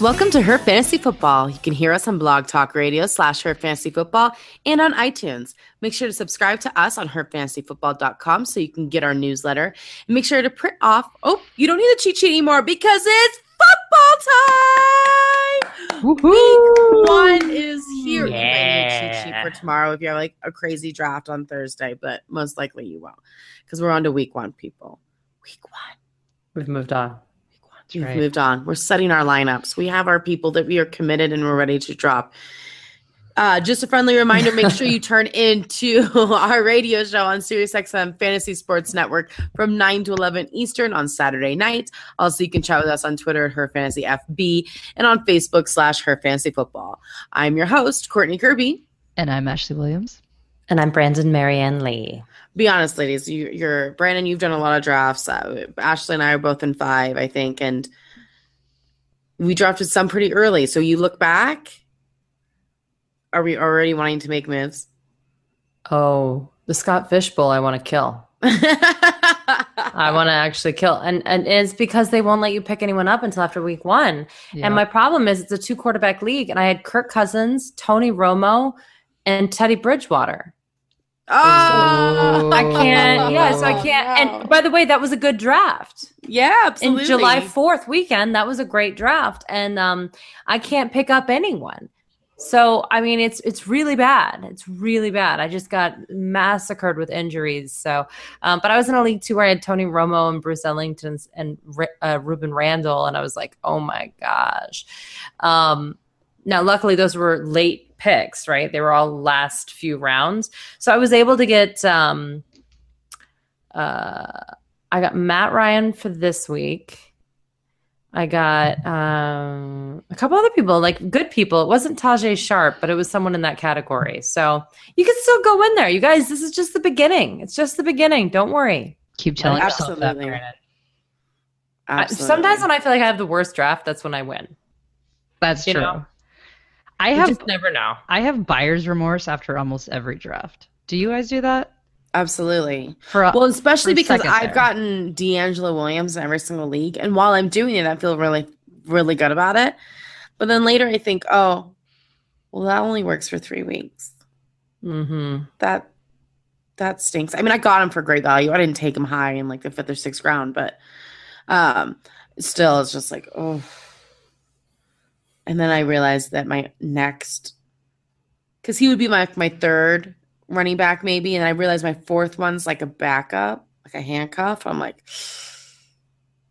Welcome to Her Fantasy Football. You can hear us on Blog Talk Radio slash Her Fantasy Football and on iTunes. Make sure to subscribe to us on HerFantasyFootball.com so you can get our newsletter. And make sure to print off. Oh, you don't need a cheat sheet anymore because it's football time. Week one is here. You might need a cheat sheet for tomorrow if you have like a crazy draft on Thursday, but most likely you won't because we're on to week one, people. Week one. We've moved on. We've right. moved on. We're setting our lineups. We have our people that we are committed and we're ready to drop. Uh, just a friendly reminder: make sure you turn into our radio show on SiriusXM Fantasy Sports Network from nine to eleven Eastern on Saturday night. Also, you can chat with us on Twitter at Her Fantasy FB and on Facebook slash Her Fantasy Football. I'm your host, Courtney Kirby. And I'm Ashley Williams. And I'm Brandon Marianne Lee. Be honest, ladies. You, you're Brandon. You've done a lot of drafts. Uh, Ashley and I are both in five, I think, and we drafted some pretty early. So you look back. Are we already wanting to make moves? Oh, the Scott Fishbowl I want to kill. I want to actually kill. And and it's because they won't let you pick anyone up until after week one. Yeah. And my problem is it's a two quarterback league, and I had Kirk Cousins, Tony Romo, and Teddy Bridgewater. Oh, I can't. Yeah, so I can't. And by the way, that was a good draft. yeah, absolutely. In July 4th weekend, that was a great draft. And um, I can't pick up anyone. So I mean, it's it's really bad. It's really bad. I just got massacred with injuries. So, um, but I was in a league too where I had Tony Romo and Bruce Ellington and uh, Rueben Randle, and I was like, oh my gosh. Um, now, luckily, those were late picks, right? They were all last few rounds, so I was able to get. Um, uh, I got Matt Ryan for this week. I got um, a couple other people, like good people. It wasn't Tajae Sharpe, but it was someone in that category. So you can still go in there. You guys, this is just the beginning. It's just the beginning. Don't worry. Keep telling yourself that. Absolutely. Brandon. I- Absolutely. sometimes when I feel like I have the worst draft, that's when I win. That's You true. know? I have just never know. I have buyer's remorse after almost every draft. Do you guys do that? absolutely. For a, Well, especially for because I've there. gotten DeAngelo Williams in every single league, and while I'm doing it, I feel really, really good about it. But then later, I think, oh, well, that only works for three weeks. Mm-hmm. That that stinks. I mean, I got him for great value. I didn't take him high in like the fifth or sixth round, but um, still, it's just like, oh. And then I realized that my next, because he would be my my third running back maybe, and I realized my fourth one's like a backup, like a handcuff. I'm like,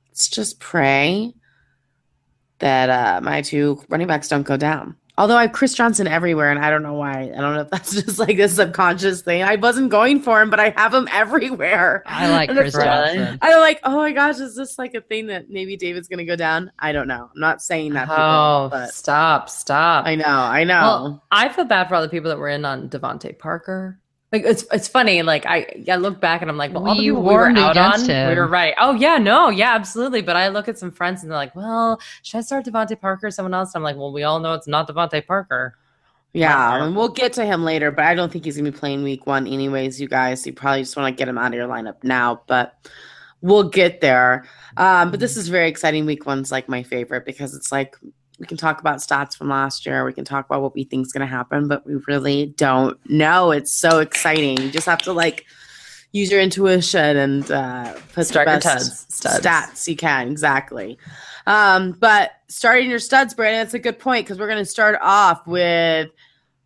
let's just pray that uh, my two running backs don't go down. Although I have Chris Johnson everywhere, and I don't know why. I don't know if that's just like a subconscious thing. I wasn't going for him, but I have him everywhere. I like Chris Johnson. I'm like, oh my gosh, is this like a thing that maybe David's going to go down? I don't know. I'm not saying that. people, Oh, but stop, stop. I know, I know. Well, I feel bad for all the people that were in on DeVante Parker. Like it's it's funny. Like I I look back and I'm like, well, all the people we were out on, him. we were right. Oh yeah, no, yeah, absolutely. But I look at some friends and they're like, well, should I start DeVante Parker or someone else? I'm like, well, we all know it's not DeVante Parker. yeah, and we'll get to him later, but I don't think he's going to be playing week one, anyways, you guys. You probably just want to get him out of your lineup now, but we'll get there. Um, but this is very exciting. Week one's like my favorite because it's like we can talk about stats from last year, we can talk about what we think is going to happen, but we really don't know. It's so exciting. You just have to like use your intuition and uh, put Start the your best tuds, studs. stats you can. Exactly. Um, but starting your studs, Brandon, that's a good point because we're going to start off with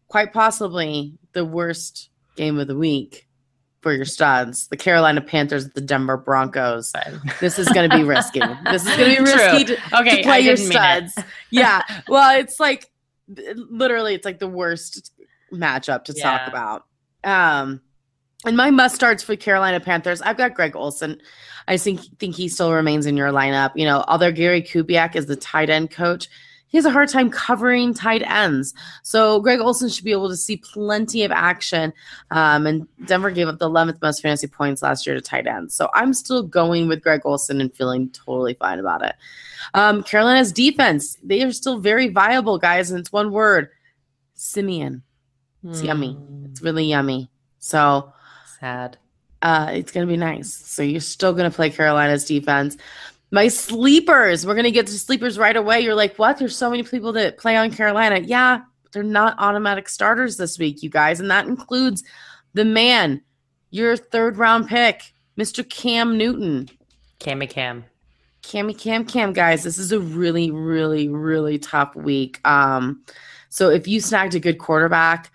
quite possibly the worst game of the week for your studs the Carolina Panthers, the Denver Broncos. This is going to be risky. This is going to be True. risky to, Okay, to play your didn't mean it. studs. yeah. Well, it's like literally, it's like the worst matchup to Yeah. talk about. Um, and my must starts for Carolina Panthers, I've got Greg Olsen. I think think he still remains in your lineup. You know, although Gary Kubiak is the tight end coach, he has a hard time covering tight ends. So Greg Olsen should be able to see plenty of action. Um, and Denver gave up the 11th most fantasy points last year to tight ends. So I'm still going with Greg Olsen and feeling totally fine about it. Um, Carolina's defense, they are still very viable, guys. And it's one word Siemian. It's yummy. It's really yummy. So Sad. uh, it's going to be nice. So you're still going to play Carolina's defense. My sleepers, we're going to get to sleepers right away. You're like, what? There's so many people that play on Carolina. Yeah, they're not automatic starters this week, you guys. And that includes the man, your third round pick, Mr. Cam Newton. Cammy Cam. Cammy Cam Cam guys, this is a really, really, really tough week. Um, so if you snagged a good quarterback,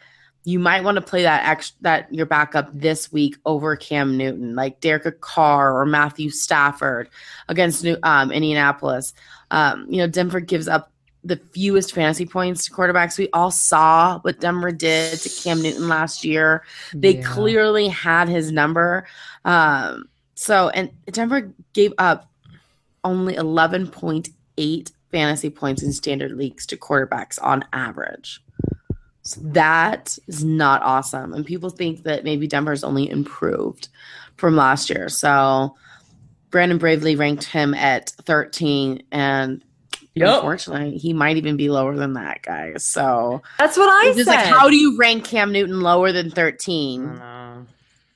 you might want to play that ex- that your backup this week over Cam Newton, like Derek Carr or Matthew Stafford against New, um, Indianapolis. Um, you know, Denver gives up the fewest fantasy points to quarterbacks. We all saw what Denver did to Cam Newton last year. They Yeah. clearly had his number. Um, so, and Denver gave up only 11.8 fantasy points in standard leagues to quarterbacks on average. So that is not awesome. And people think that maybe Denver's only improved from last year. So Brandon Bravely ranked him at 13 and unfortunately he might even be lower than that, guys. So That's what I it's just said. like how do you rank Cam Newton lower than 13?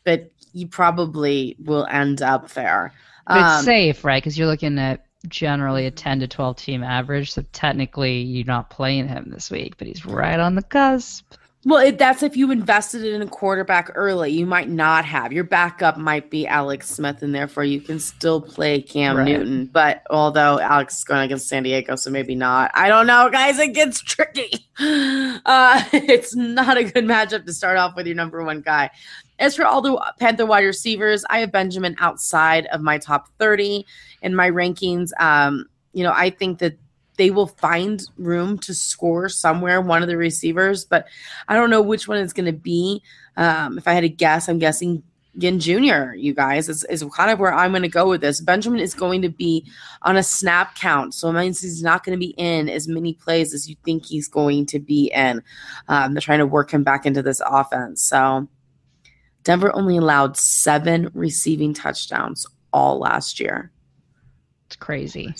But you probably will end up there. But it's Um, safe, right? Because you're looking at generally a 10 to 12 team average. So technically, you're not playing him this week, but he's right on the cusp. Well, it, that's if you invested in a quarterback early. You might not have. Your backup might be Alex Smith, and therefore you can still play Cam Right. Newton. But although Alex is going against San Diego, so maybe not. I don't know, guys. It gets tricky. Uh, it's not a good matchup to start off with your number one guy. As for all the Panther wide receivers, I have Benjamin outside of my top 30 in my rankings. Um, you know, I think that they will find room to score somewhere, one of the receivers, but I don't know which one it's going to be. Um, if I had to guess, I'm guessing Ginn Jr., you guys, is, is kind of where I'm going to go with this. Benjamin is going to be on a snap count. So it means he's not going to be in as many plays as you think he's going to be in. Um, they're trying to work him back into this offense. So Denver only allowed seven receiving touchdowns all last year. It's crazy.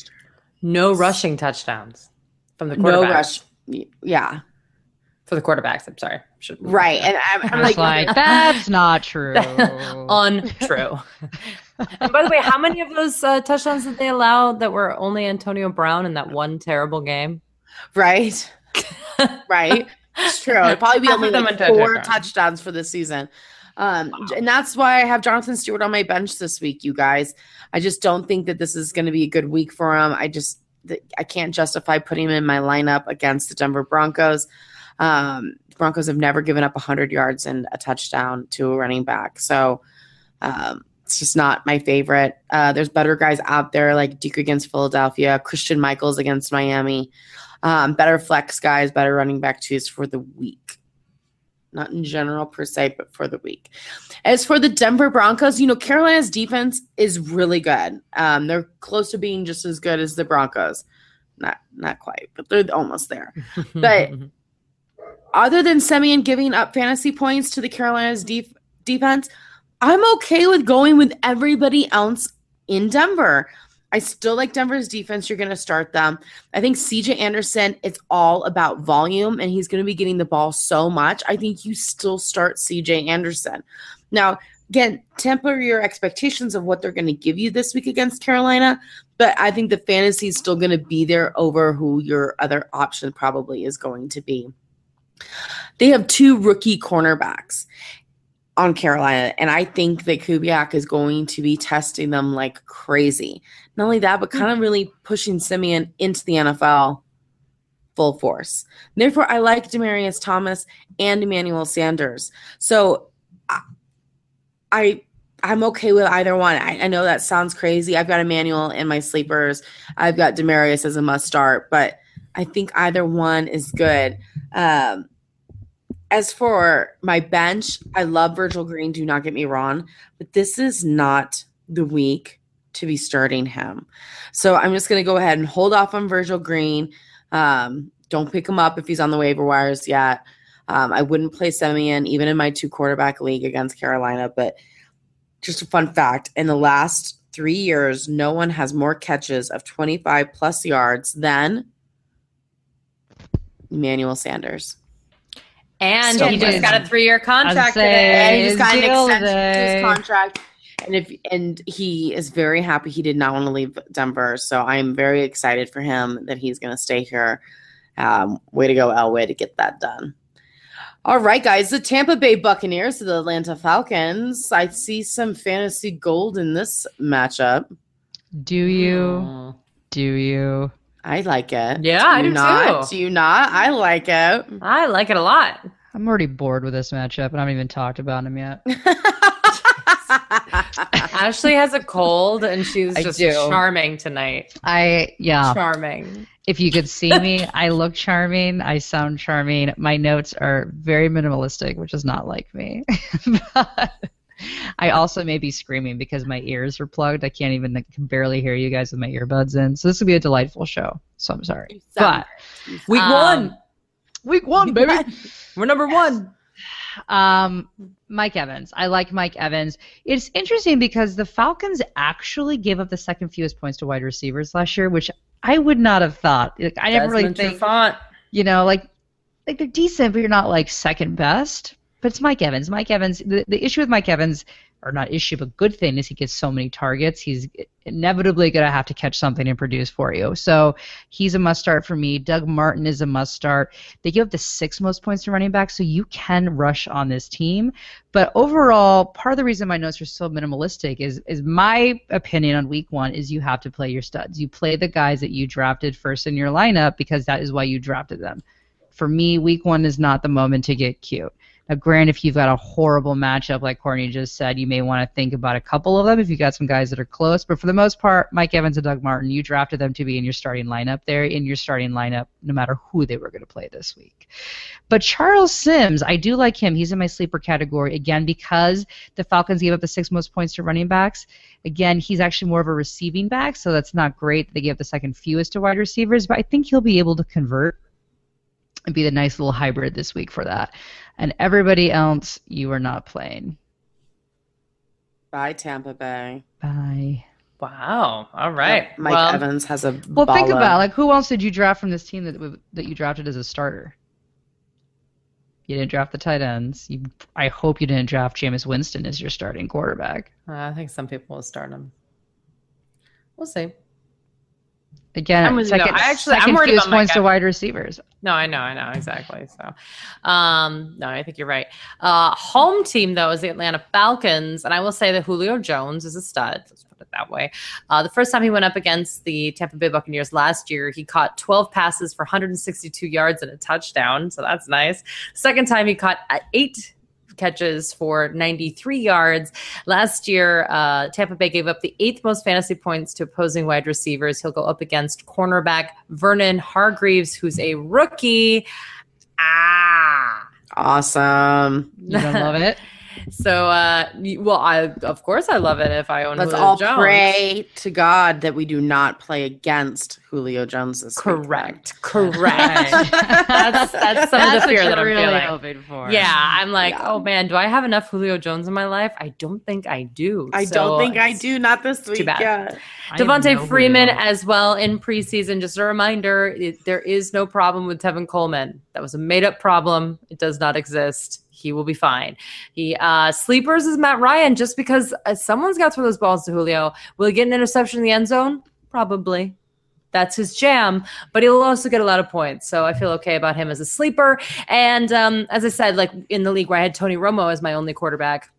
No rushing touchdowns from the No rush. Yeah. For the quarterbacks, I'm sorry. Should- Right. And I'm, I'm like, like, that's not true. Untrue. and by the way, how many of those uh, touchdowns did they allow that were only Antonio Brown in that one terrible game? right. right. It's true. It'd probably be only like went four touchdown. touchdowns for the season. Um, and that's why I have Jonathan Stewart on my bench this week, you guys. I just don't think that this is going to be a good week for him. I just I can't justify putting him in my lineup against the Denver Broncos. Um, Broncos have never given up 100 yards and a touchdown to a running back. So um, it's just not my favorite. Uh, there's better guys out there like Duke against Philadelphia, Christian Michaels against Miami. Um, better flex guys, better running back twos for the week. Not in general per se, but for the week. As for the Denver Broncos, you know, Carolina's defense is really good. Um, they're close to being just as good as the Broncos. Not not quite, but they're almost there. But other than Siemian giving up fantasy points to the Carolinas def- defense, I'm okay with going with everybody else in Denver. I still like Denver's defense. You're going to start them. I think CJ Anderson, it's all about volume, and he's going to be getting the ball so much. I think you still start CJ Anderson. Now, again, temper your expectations of what they're going to give you this week against Carolina, but I think the fantasy is still going to be there over who your other option probably is going to be. They have two rookie cornerbacks on Carolina, and I think that Kubiak is going to be testing them like crazy. Not only that, but kind of really pushing Siemian into the NFL full force. Therefore, I like Demaryius Thomas and Emmanuel Sanders. So I, I I'm okay with either one. I, I know that sounds crazy. I've got Emmanuel in my sleepers. I've got Demaryius as a must start, but I think either one is good. Um, as for my bench, I love Virgil Green. Do not get me wrong, but this is not the week to be starting him. So I'm just going to go ahead and hold off on Virgil Green. Um, don't pick him up if he's on the waiver wires yet. Um, I wouldn't play Siemian even in my two quarterback league against Carolina. But just a fun fact in the last three years, no one has more catches of 25 plus yards than Emmanuel Sanders. And So he just got a three-year contract today. And he just got an deal extension to his contract. And if and he is very happy he did not want to leave Denver. So I'm very excited for him that he's gonna stay here. Um, way to go, Elway, to get that done. All right, guys. The Tampa Bay Buccaneers to the Atlanta Falcons. I see some fantasy gold in this matchup. Do you? Mm. Do you? I like it. Yeah, I you do not? too. Do you not? I like it. I like it a lot. I'm already bored with this matchup, and I haven't even talked about him yet. Ashley has a cold and she's I just do. charming tonight. I yeah. Charming. If you could see me, I look charming. I sound charming. My notes are very minimalistic, which is not like me. but I also may be screaming because my ears are plugged. I can't even I can barely hear you guys with my earbuds in. So this will be a delightful show. So I'm sorry. But Week Um, one. week one, baby. We're number one. Um, Mike Evans. I like Mike Evans. It's interesting because the Falcons actually gave up the second fewest points to wide receivers last year, which I would not have thought. Like, I never really Desmond think, Trufant. you know, like like they're decent, but you're not like second best. But it's Mike Evans. Mike Evans. The, the issue with Mike Evans, or not issue, but good thing is he gets so many targets. He's inevitably going to have to catch something and produce for you. So he's a must start for me. Doug Martin is a must start. They give up the sixth most points to running back, so you can rush on this team. But overall, part of the reason my notes are so minimalistic is is my opinion on week one is you have to play your studs. You play the guys that you drafted first in your lineup because that is why you drafted them. For me, week one is not the moment to get cute. Now, granted, if you've got a horrible matchup, like Courtney just said, you may want to think about a couple of them if you got some guys that are close. But for the most part, Mike Evans and Doug Martin, you drafted them to be in your starting lineup. They're in your starting lineup no matter who they were going to play this week. But Charles Sims, I do like him. He's in my sleeper category again because the Falcons gave up the six most points to running backs. Again, he's actually more of a receiving back, so that's not great. They gave up the second fewest to wide receivers, but I think he'll be able to convert and be the nice little hybrid this week for that. And everybody else, you are not playing. Bye, Tampa Bay. Bye. Wow. All right. Mike well, Evans has a Well, think about it. like who else did you draft from this team that that you drafted as a starter? You didn't draft the tight ends. You, I hope you didn't draft Jameis Winston as your starting quarterback. I think some people will start him. We'll see. Again, I'm with you, though. second, I actually- I'm second worried fewest about points to wide receivers. No, I know, I know exactly. So, um, no, I think you're right. Uh, home team though is the Atlanta Falcons, and I will say that Julio Jones is a stud. Let's put it that way. Uh, the first time he went up against the Tampa Bay Buccaneers last year, he caught 12 passes for 162 yards and a touchdown, so that's nice. Second time he caught uh, eight catches for 93 yards. Last year, uh, Tampa Bay gave up the eighth most fantasy points to opposing wide receivers. He'll go up against cornerback Vernon Hargreaves, who's a rookie. Ah. Awesome. You don't love it? So, uh, well, I of course I love it if I own Let's Julio all Jones. pray to God that we do not play against Julio Jones this week. Correct. Correct. that's that's some of the fear that I'm feeling. hoping for. Yeah, I'm like, Yeah. oh man, do I have enough Julio Jones in my life? I don't think I do. I So don't think I do. Not this week. Too bad. Yeah. I have Devonta no Freeman Julio. as well in preseason. Just a reminder, it, there is no problem with Tevin Coleman. That was a made up problem. It does not exist. He will be fine. He uh, sleepers is Matt Ryan just because uh, someone's got to throw those balls to Julio. Will he get an interception in the end zone? Probably. That's his jam, but he'll also get a lot of points. So I feel okay about him as a sleeper. And um, as I said, like in the league where I had Tony Romo as my only quarterback,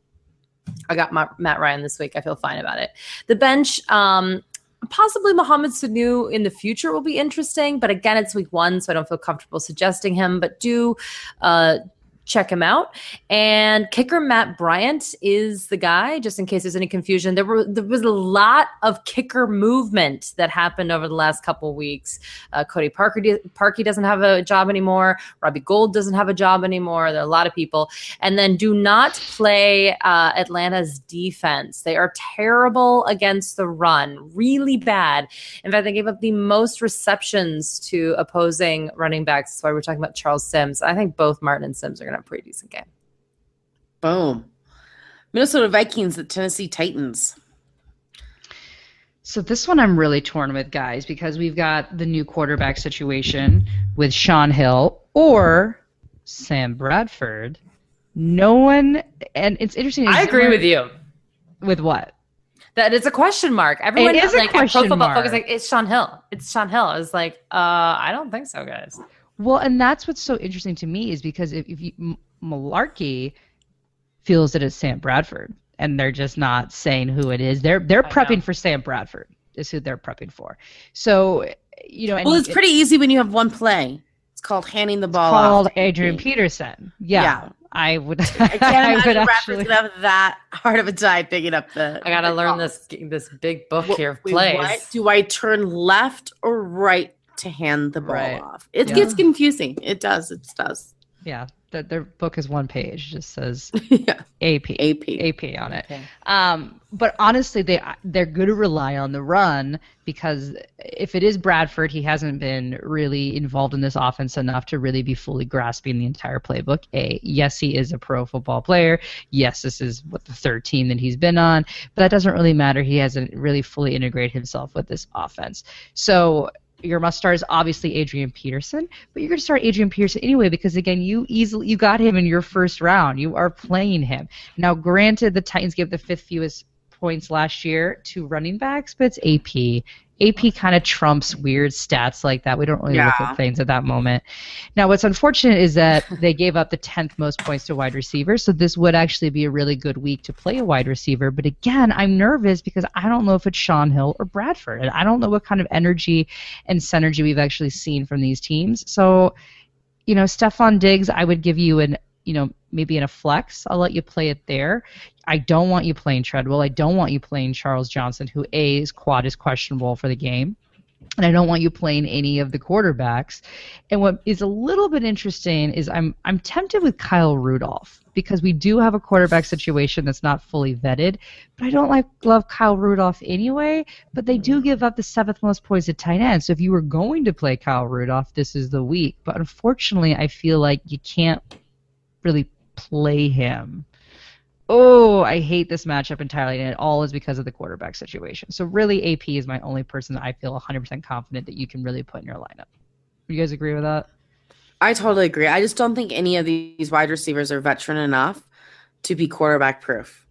I got Ma- Matt Ryan this week. I feel fine about it. The bench, um, possibly Mohamed Sanu in the future will be interesting, but again, it's week one, so I don't feel comfortable suggesting him. But do uh, check him out. And kicker Matt Bryant is the guy. Just in case there's any confusion, there were there was a lot of kicker movement that happened over the last couple weeks. Uh, Cody Parker Parkey doesn't have a job anymore. Robbie Gould doesn't have a job anymore. There are a lot of people. And then do not play uh, Atlanta's defense. They are terrible against the run, really bad. In fact, they gave up the most receptions to opposing running backs. That's why we're talking about Charles Sims. I think both Martin and Sims are going to have a pretty decent game. Boom. Minnesota Vikings, the Tennessee Titans. So this one I'm really torn with, guys, because we've got the new quarterback situation with Shaun Hill or Sam Bradford. No one, and it's interesting. I agree with you. With what? That it's a question mark. Everyone It is a like question Football mark. Focus like it's Shaun Hill. It's Shaun Hill. It's like uh, I don't think so, guys. Well, and that's what's so interesting to me is because if, if you, M- Malarkey feels that it's Sam Bradford, and they're just not saying who it is. They're they're I prepping know. for Sam Bradford. Is who they're prepping for. So you know, and Well, he- it's pretty easy when you have one play. It's called handing the ball called off. Adrian Peterson. Yeah, Yeah. I would. I can't I imagine would Bradford's gonna have that hard of a time picking up the. I gotta the learn ball. this this big book Wh- here of wait, plays. what? Do I turn left or right to hand the ball Right. off? It Yeah. gets confusing. It does. It does. Yeah, their, their book is one page. Just says yeah. AP. AP. AP on it. Okay. Um, but honestly, they they're going to rely on the run because if it is Bradford, he hasn't been really involved in this offense enough to really be fully grasping the entire playbook. A yes, he is a pro football player. Yes, this is what the third team that he's been on, but that doesn't really matter. He hasn't really fully integrated himself with this offense. So your must start is obviously Adrian Peterson, but you're going to start Adrian Peterson anyway because again, you easily you got him in your first round. You are playing him. Now, granted, the Titans gave the fifth fewest points last year to running backs, but it's AP. AP kind of trumps weird stats like that. We don't really look at things at that moment. Now, what's unfortunate is that they gave up the 10th most points to wide receivers, so this would actually be a really good week to play a wide receiver. But again, I'm nervous because I don't know if it's Shaun Hill or Bradford, and I don't know what kind of energy and synergy we've actually seen from these teams. So, you know, Stefon Diggs, I would give you an, you know, maybe in a flex. I'll let you play it there. I don't want you playing Treadwell. I don't want you playing Charles Johnson, who A quad is questionable for the game. And I don't want you playing any of the quarterbacks. And what is a little bit interesting is I'm I'm tempted with Kyle Rudolph because we do have a quarterback situation that's not fully vetted. But I don't like love Kyle Rudolph anyway. But they do give up the seventh most points at tight end. So if you were going to play Kyle Rudolph, this is the week. But unfortunately, I feel like you can't really play him. Oh, I hate this matchup entirely, and it all is because of the quarterback situation. So really, AP is my only person that I feel 100% confident that you can really put in your lineup. Do you guys agree with that? I totally agree. I just don't think any of these wide receivers are veteran enough to be quarterback proof.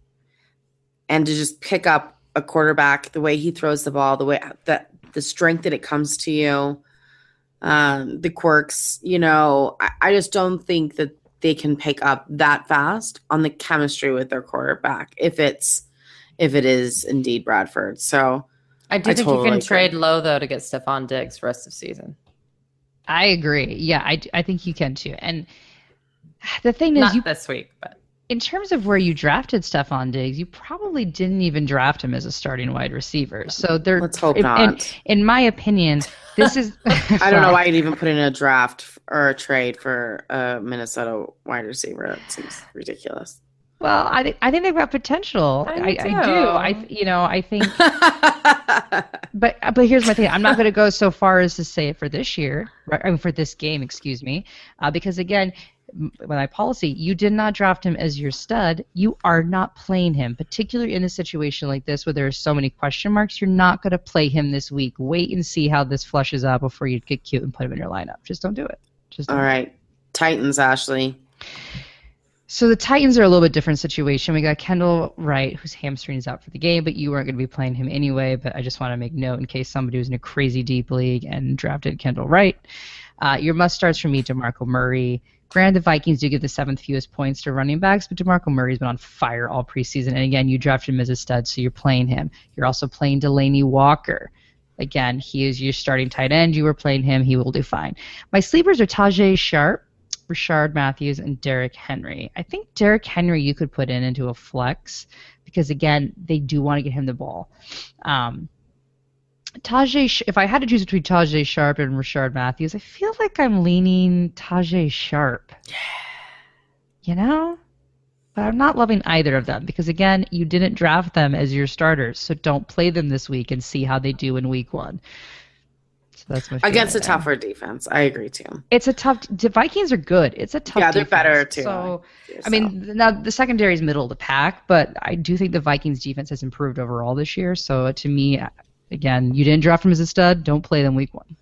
And to just pick up a quarterback, the way he throws the ball, the way that the strength that it comes to you, um, the quirks, you know, I, I just don't think that they can pick up that fast on the chemistry with their quarterback if it's if it is indeed Bradford. So I do I think totally you can agree. trade low though to get Stefon Diggs for rest of season. I agree. Yeah, I, I think you can too. And the thing is, Not you this week, but in terms of where you drafted Stefon Diggs, you probably didn't even draft him as a starting wide receiver. So there, Let's hope in, in- not. In, my opinion, this is. I don't know why you'd even put in a draft or a trade for a Minnesota wide receiver. That seems ridiculous. Well, I think I think they've got potential. I I, I, do. do. I you know I think. But but here's my thing. I'm not going to go so far as to say it for this year, right? I mean, for this game, excuse me, uh, because again, m- with my policy, you did not draft him as your stud. You are not playing him, particularly in a situation like this where there are so many question marks. You're not going to play him this week. Wait and see how this flushes out before you get cute and put him in your lineup. Just don't do it. Just All right. Titans, Ashley. So the Titans are a little bit different situation. We got Kendall Wright, whose hamstring is out for the game, but you weren't going to be playing him anyway. But I just want to make note in case somebody was in a crazy deep league and drafted Kendall Wright. Uh, your must starts for me, DeMarco Murray. Granted, the Vikings do give the seventh fewest points to running backs, but DeMarco Murray's been on fire all preseason. And again, you drafted him as a stud, so you're playing him. You're also playing Delanie Walker. Again, he is your starting tight end. You were playing him. He will do fine. My sleepers are Tajae Sharpe, Richard Matthews, and Derrick Henry. I think Derrick Henry you could put in into a flex because again they do want to get him the ball. Um, Tajae, if I had to choose between Tajae Sharpe and Richard Matthews, I feel like I'm leaning Tajae Sharpe. Yeah. You know? But I'm not loving either of them because, again, you didn't draft them as your starters. So don't play them this week and see how they do in week one. So that's my against a tougher defense. I agree too. It's a tough. The Vikings are good. It's a tough. Yeah, they're defense. better, too. So, So- I mean, now the secondary is middle of the pack, but I do think the Vikings defense has improved overall this year. So to me, again, you didn't draft him as a stud. Don't play them week one.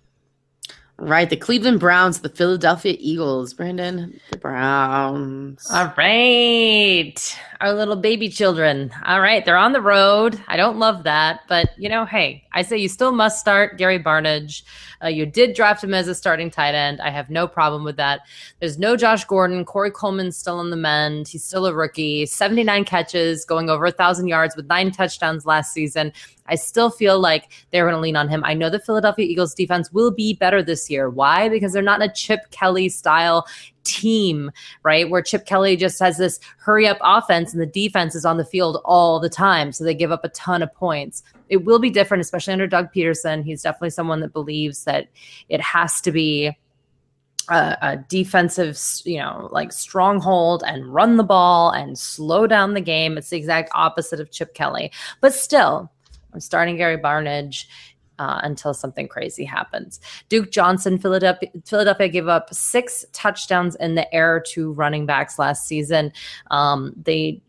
Right, the Cleveland Browns, the Philadelphia Eagles. Brandon, the Browns. All right. Our little baby children. All right. They're on the road. I don't love that. But, you know, hey, I say you still must start Gary Barnidge. Uh, you did draft him as a starting tight end. I have no problem with that. There's no Josh Gordon. Corey Coleman's still on the mend. He's still a rookie. 79 catches, going over a 1,000 yards with nine touchdowns last season. I still feel like they're going to lean on him. I know the Philadelphia Eagles defense will be better this year. Why? Because they're not a Chip Kelly style team, right? Where Chip Kelly just has this hurry up offense and the defense is on the field all the time. So they give up a ton of points. It will be different, especially under Doug Pederson. He's definitely someone that believes that it has to be a, a defensive, you know, like stronghold and run the ball and slow down the game. It's the exact opposite of Chip Kelly. But still, I'm starting Gary Barnidge uh, until something crazy happens. Duke Johnson, Philadelphia, Philadelphia gave up six touchdowns in the air to running backs last season. Um, they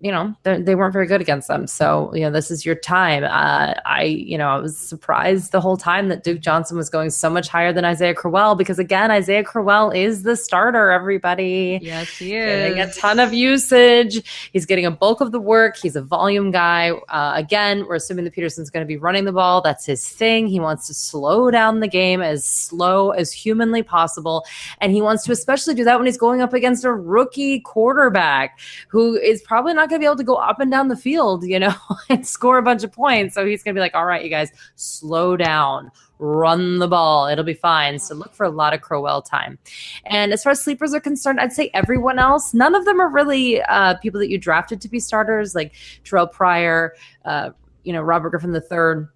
you know they they weren't very good against them. So you know this is your time. Uh, I you know I was surprised the whole time that Duke Johnson was going so much higher than Isaiah Crowell because again Isaiah Crowell is the starter. Everybody, Yes, he getting a ton of usage. He's getting a bulk of the work. He's a volume guy. Uh, again, we're assuming that Pederson's going to be running the ball. That's his thing. He wants to slow down the game as slow as humanly possible, and he wants to especially do that when he's going up against a rookie quarterback who is probably not going to be able to go up and down the field, you know, and score a bunch of points. So he's going to be like, "All right, you guys, slow down." Run the ball. It'll be fine. So look for a lot of Crowell time. And as far as sleepers are concerned, I'd say everyone else, none of them are really uh, people that you drafted to be starters, like Terrelle Pryor, uh, you know, Robert Griffin III.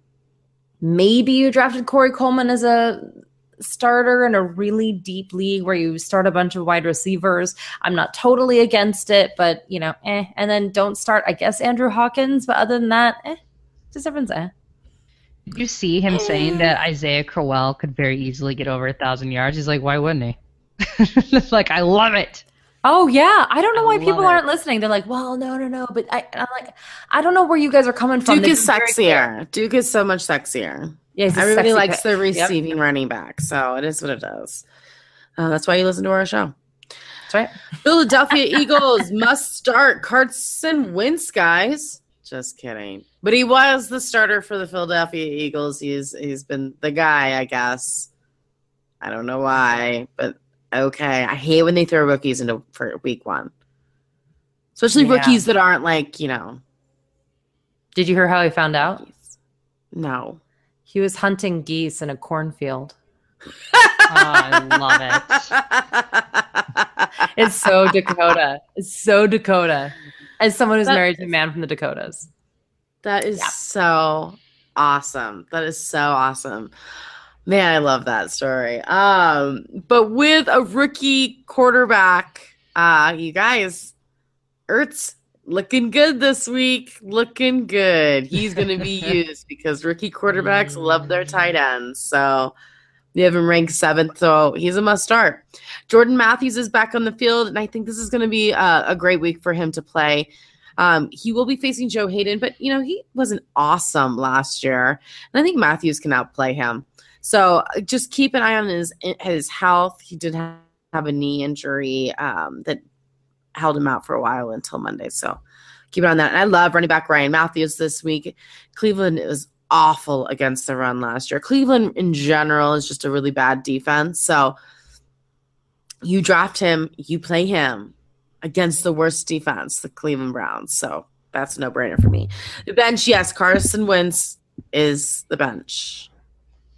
Maybe you drafted Corey Coleman as a starter in a really deep league where you start a bunch of wide receivers. I'm not totally against it, but you know, eh. And then don't start, I guess, Andrew Hawkins. But other than that, eh, just everyone's eh. Did you see him saying that Isaiah Crowell could very easily get over a thousand yards? He's like, why wouldn't he? like, I love it. Oh yeah, I don't know why people it. aren't listening. They're like, "Well, no, no, no," but I, I'm like, I don't know where you guys are coming from. Duke They've is been very sexier. Duke is so much sexier. Yeah, Everybody likes pick. the Yep. receiving running back, so it is what it is. Uh, that's why you listen to our show. That's right. Philadelphia Eagles must start Carson Wentz, guys. Just kidding. But he was the starter for the Philadelphia Eagles. He's he's been the guy, I guess. I don't know why, but okay. I hate when they throw rookies into for week one. Especially Yeah. rookies that aren't like, you know, Did you hear how he found out? No. He was hunting geese in a cornfield. I love it. It's so Dakota. It's so Dakota. As someone who's That- married to a man from the Dakotas. That is Yeah. so awesome. That is so awesome. Man, I love that story. Um, but with a rookie quarterback, uh, you guys, Ertz looking good this week. Looking good. He's gonna be used because rookie quarterbacks love their tight ends. So they have him ranked seventh, so he's a must start. Jordan Matthews is back on the field, and I think this is going to be a, a great week for him to play. Um, he will be facing Joe Haden, but you know he wasn't awesome last year, and I think Matthews can outplay him. So uh, just keep an eye on his his health. He did have, have a knee injury um, that held him out for a while until Monday. So keep it on that. And I love running back Ryan Mathews this week. Cleveland is awful against the run last year. Cleveland in general is just a really bad defense. So you draft him, you play him against the worst defense, the Cleveland Browns. So that's a no brainer for me. The bench, yes, Carson Wentz is the bench.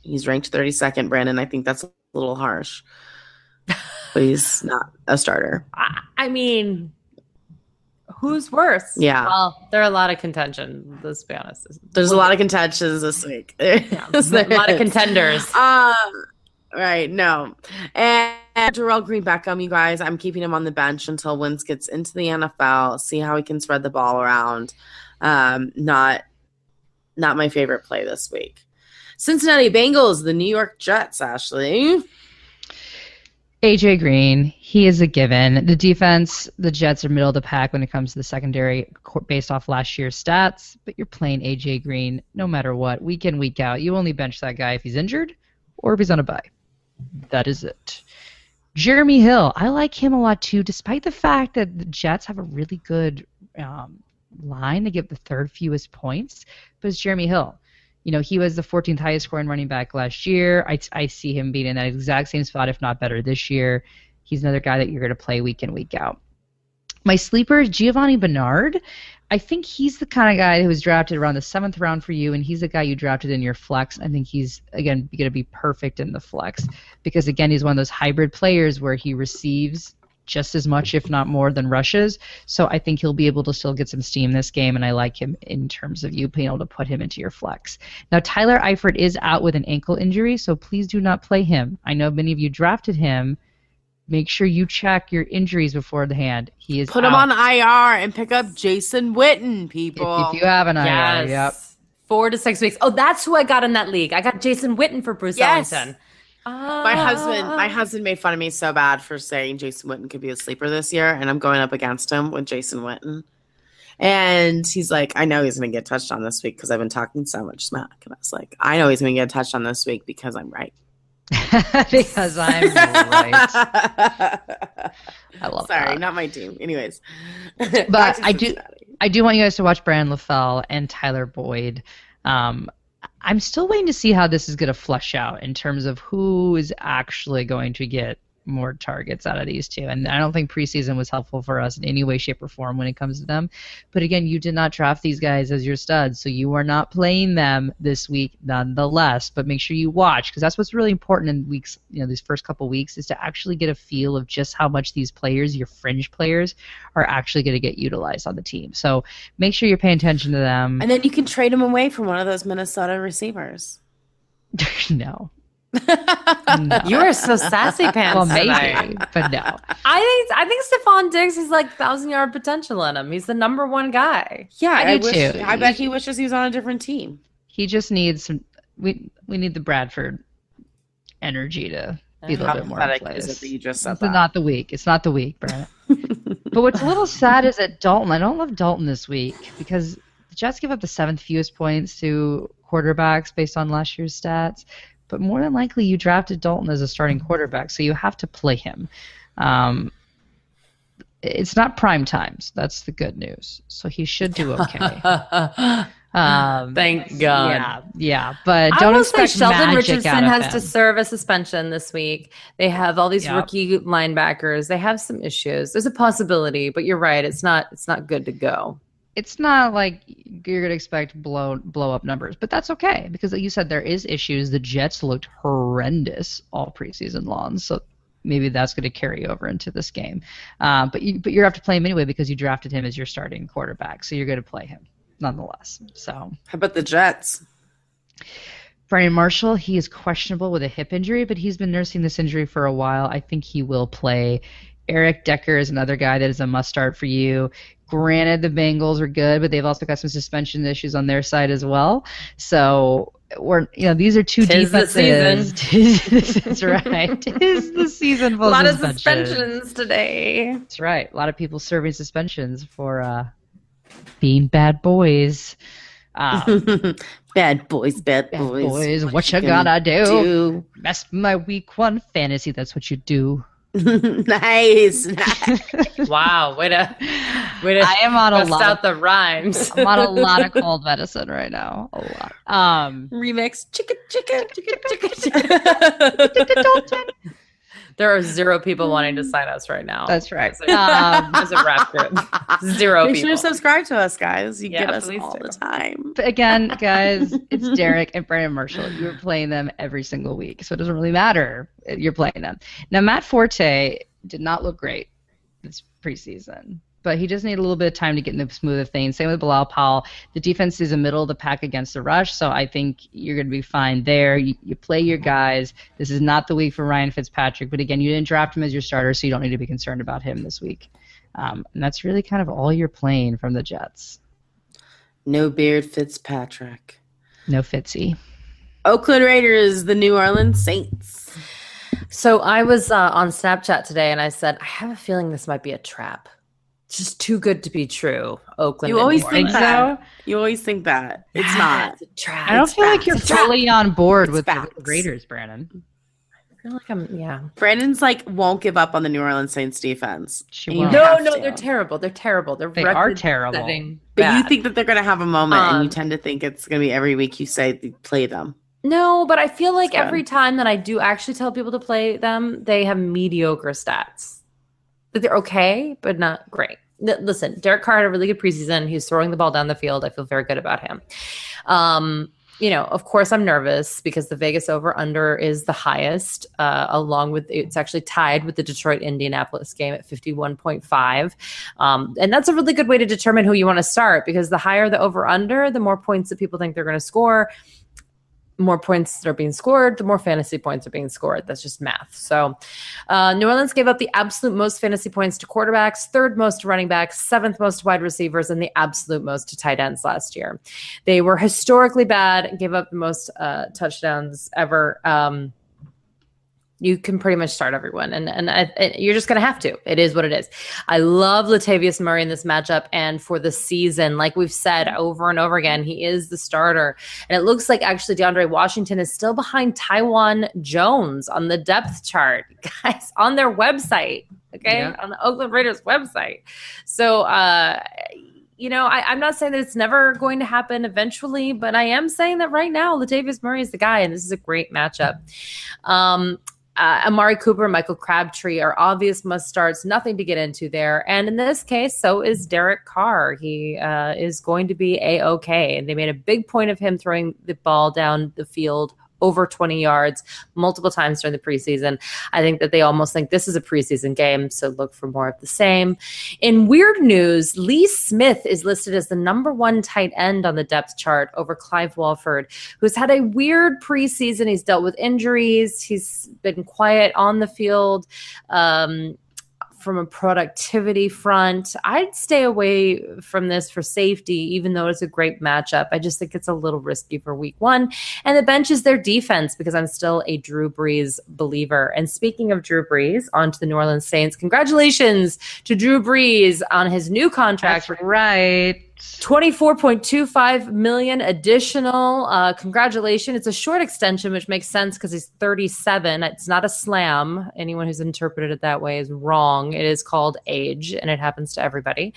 He's ranked 32nd, Brandon. I think that's a little harsh. but he's not a starter. I, I mean, who's worse? Yeah. Well, there are a lot of contention. Let's be honest. There's a lot of contentions this week. Yeah, a lot of contenders. Um, right. No. And Dorial Green Beckham, you guys, I'm keeping him on the bench until Wentz gets into the NFL. See how he can spread the ball around. Um, not, not my favorite play this week. Cincinnati Bengals, the New York Jets. Ashley, AJ Green, he is a given. The defense, the Jets are middle of the pack when it comes to the secondary co- based off last year's stats, but you're playing AJ Green no matter what, week in, week out. You only bench that guy if he's injured or if he's on a bye. That is it. Jeremy Hill, I like him a lot too, despite the fact that the Jets have a really good um, line. They give the third fewest points, but it's Jeremy Hill. You know, he was the 14th highest scoring running back last year. I, I see him being in that exact same spot, if not better, this year. He's another guy that you're going to play week in, week out. My sleeper is Giovani Bernard. I think he's the kind of guy who was drafted around the seventh round for you, and he's the guy you drafted in your flex. I think he's again going to be perfect in the flex because again he's one of those hybrid players where he receives just as much, if not more, than rushes. So I think he'll be able to still get some steam this game, and I like him in terms of you being able to put him into your flex. Now Tyler Eifert is out with an ankle injury, so please do not play him. I know many of you drafted him. Make sure you check your injuries before the hand. He is put him out. on IR and pick up Jason Witten, people. If, if you have an IR, yes. yep. Four to six weeks. Oh, that's who I got in that league. I got Jason Witten for Bruce Yes. Ellington. My husband, my husband made fun of me so bad for saying Jason Witten could be a sleeper this year, and I'm going up against him with Jason Witten. And he's like, I know he's going to get touched on this week because I've been talking so much smack. And I was like, I know he's going to get touched on this week because I'm right. because I'm right. I love Sorry, that. not my team. Anyways, But I do- I do want you guys to watch Brandon LaFell and Tyler Boyd. Um, I'm still waiting to see how this is going to flush out in terms of who is actually going to get more targets out of these two. And I don't think preseason was helpful for us in any way, shape, or form when it comes to them. But again, you did not draft these guys as your studs, so you are not playing them this week nonetheless. But make sure you watch because that's what's really important in weeks, you know, these first couple weeks is to actually get a feel of just how much these players, your fringe players, are actually going to get utilized on the team. So make sure you're paying attention to them. and then you can trade them away from one of those Minnesota receivers. no. No. You are so sassy pants. well, maybe, tonight. but no. I think I think Stefon Diggs is like thousand yard potential in him. He's the number one guy. Yeah, I I, do wish, too. I bet he wishes he was on a different team. He just needs some. We we need the Bradford energy to be a little How bit more in pathetic is place. it you just said It's that? not the week. It's not the week, Brent. but what's a little sad is that Dalton. I don't love Dalton this week because the Jets give up the seventh fewest points to quarterbacks based on last year's stats. But more than likely, you drafted Dalton as a starting quarterback, so you have to play him. Um, it's not prime times. That's the good news. So he should do okay. Um, Thank God. Yeah, yeah, but I don't will say Sheldon magic Richardson out of has him. to serve a suspension this week. They have all these Yep. rookie linebackers. They have some issues. There's a possibility, but you're right. It's not. It's not good to go. It's not like you're gonna expect blow blow up numbers, but that's okay because like you said there is issues. The Jets looked horrendous all preseason long, so maybe that's going to carry over into this game. Uh, but you but you have to play him anyway because you drafted him as your starting quarterback, so you're going to play him nonetheless. So How about the Jets? Brian Marshall, he is questionable with a hip injury, but he's been nursing this injury for a while. I think he will play. Eric Decker is another guy that is a must start for you. Granted, the Bengals are good, but they've also got some suspension issues on their side as well. So we're you know these are two Tis the defenses. Tis- That's right. Tis the season. A full lot of suspensions today. That's right. A lot of people serving suspensions for uh, being bad boys. Um, bad boys, bad, bad boys. boys, what you gonna gonna do? do? Mess my week one fantasy. That's what you do. Nice. Wow. Way to. Way to. I am on a bust lot. out Of, the rhymes. I'm on a lot of cold medicine right now. A lot. Um, Remix. Chicken. Chicken. Chicken. Chicken. chicken. There are zero people wanting to sign us right now. That's right. As a, Um, as a rep group. Zero Make sure people. to subscribe to us, guys. You Yeah, get us all do. the time. But again, guys, it's Derek and Brandon Marshall. You're playing them every single week, so it doesn't really matter. You're playing them. Now, Matt Forte did not look great this preseason, but he just needed a little bit of time to get in the smooth of things. Same with Bilal Powell. The defense is a middle of the pack against the rush, so I think you're going to be fine there. You, you play your guys. This is not the week for Ryan Fitzpatrick, but again, you didn't draft him as your starter, so you don't need to be concerned about him this week. Um, and that's really kind of all you're playing from the Jets. No beard Fitzpatrick. No Fitzy. Oakland Raiders, the New Orleans Saints. So I was uh, on Snapchat today and I said, I have a feeling this might be a trap. It's just too good to be true. Oakland. You always New think Orleans. that. You always think that. It's not. It's a trap. I don't It's feel like you're It's a trap. fully on board It's with the. Raiders, Brandon. I feel like I'm, yeah. Brandon's like won't give up on the New Orleans Saints defense. She won't. No, no, to. they're terrible. They're terrible. They're They are terrible. setting But you think that they're going to have a moment, and Um, you tend to think it's going to be every week you say play them. No, but I feel like It's good. every time that I do actually tell people to play them, they have mediocre stats. That they're okay, but not great. Listen, Derek Carr had a really good preseason. He's throwing the ball down the field. I feel very good about him. Um, you know, of course, I'm nervous because the Vegas over under is the highest, uh, along with it's actually tied with the Detroit Indianapolis game at 51.5. Um, and that's a really good way to determine who you want to start because the higher the over under, the more points that people think they're going to score more points are being scored, the more fantasy points are being scored. That's just math. So, uh, New Orleans gave up the absolute most fantasy points to quarterbacks, third most to running backs, seventh most to wide receivers, and the absolute most to tight ends last year. They were historically bad gave up the most uh, touchdowns ever. Um, you can pretty much start everyone, and and I, you're just gonna have to. It is what it is. I love Latavius Murray in this matchup, and for the season, like we've said over and over again, he is the starter. And it looks like actually DeAndre Washington is still behind Taiwan Jones on the depth chart, guys, on their website. Okay, Yeah. on the Oakland Raiders website. So, uh, you know, I, I'm not saying that it's never going to happen eventually, but I am saying that right now, Latavius Murray is the guy, and this is a great matchup. Um, uh, Amari Cooper, Michael Crabtree are obvious must starts. Nothing to get into there. And in this case, so is Derek Carr. He uh, is going to be a okay. And they made a big point of him throwing the ball down the field over 20 yards multiple times during the preseason. I think that they almost think this is a preseason game, so look for more of the same. In weird news, Lee Smith is listed as the number one tight end on the depth chart over Clive Walford, who's had a weird preseason. He's dealt with injuries, he's been quiet on the field. Um, from a productivity front, I'd stay away from this for safety, even though it's a great matchup. I just think it's a little risky for week one. And the bench is their defense because I'm still a Drew Brees believer. And speaking of Drew Brees, on to the New Orleans Saints. Congratulations to Drew Brees on his new contract. That's right. 24.25 million additional. Uh, congratulations. It's a short extension, which makes sense because he's 37. It's not a slam. Anyone who's interpreted it that way is wrong. It is called age, and it happens to everybody.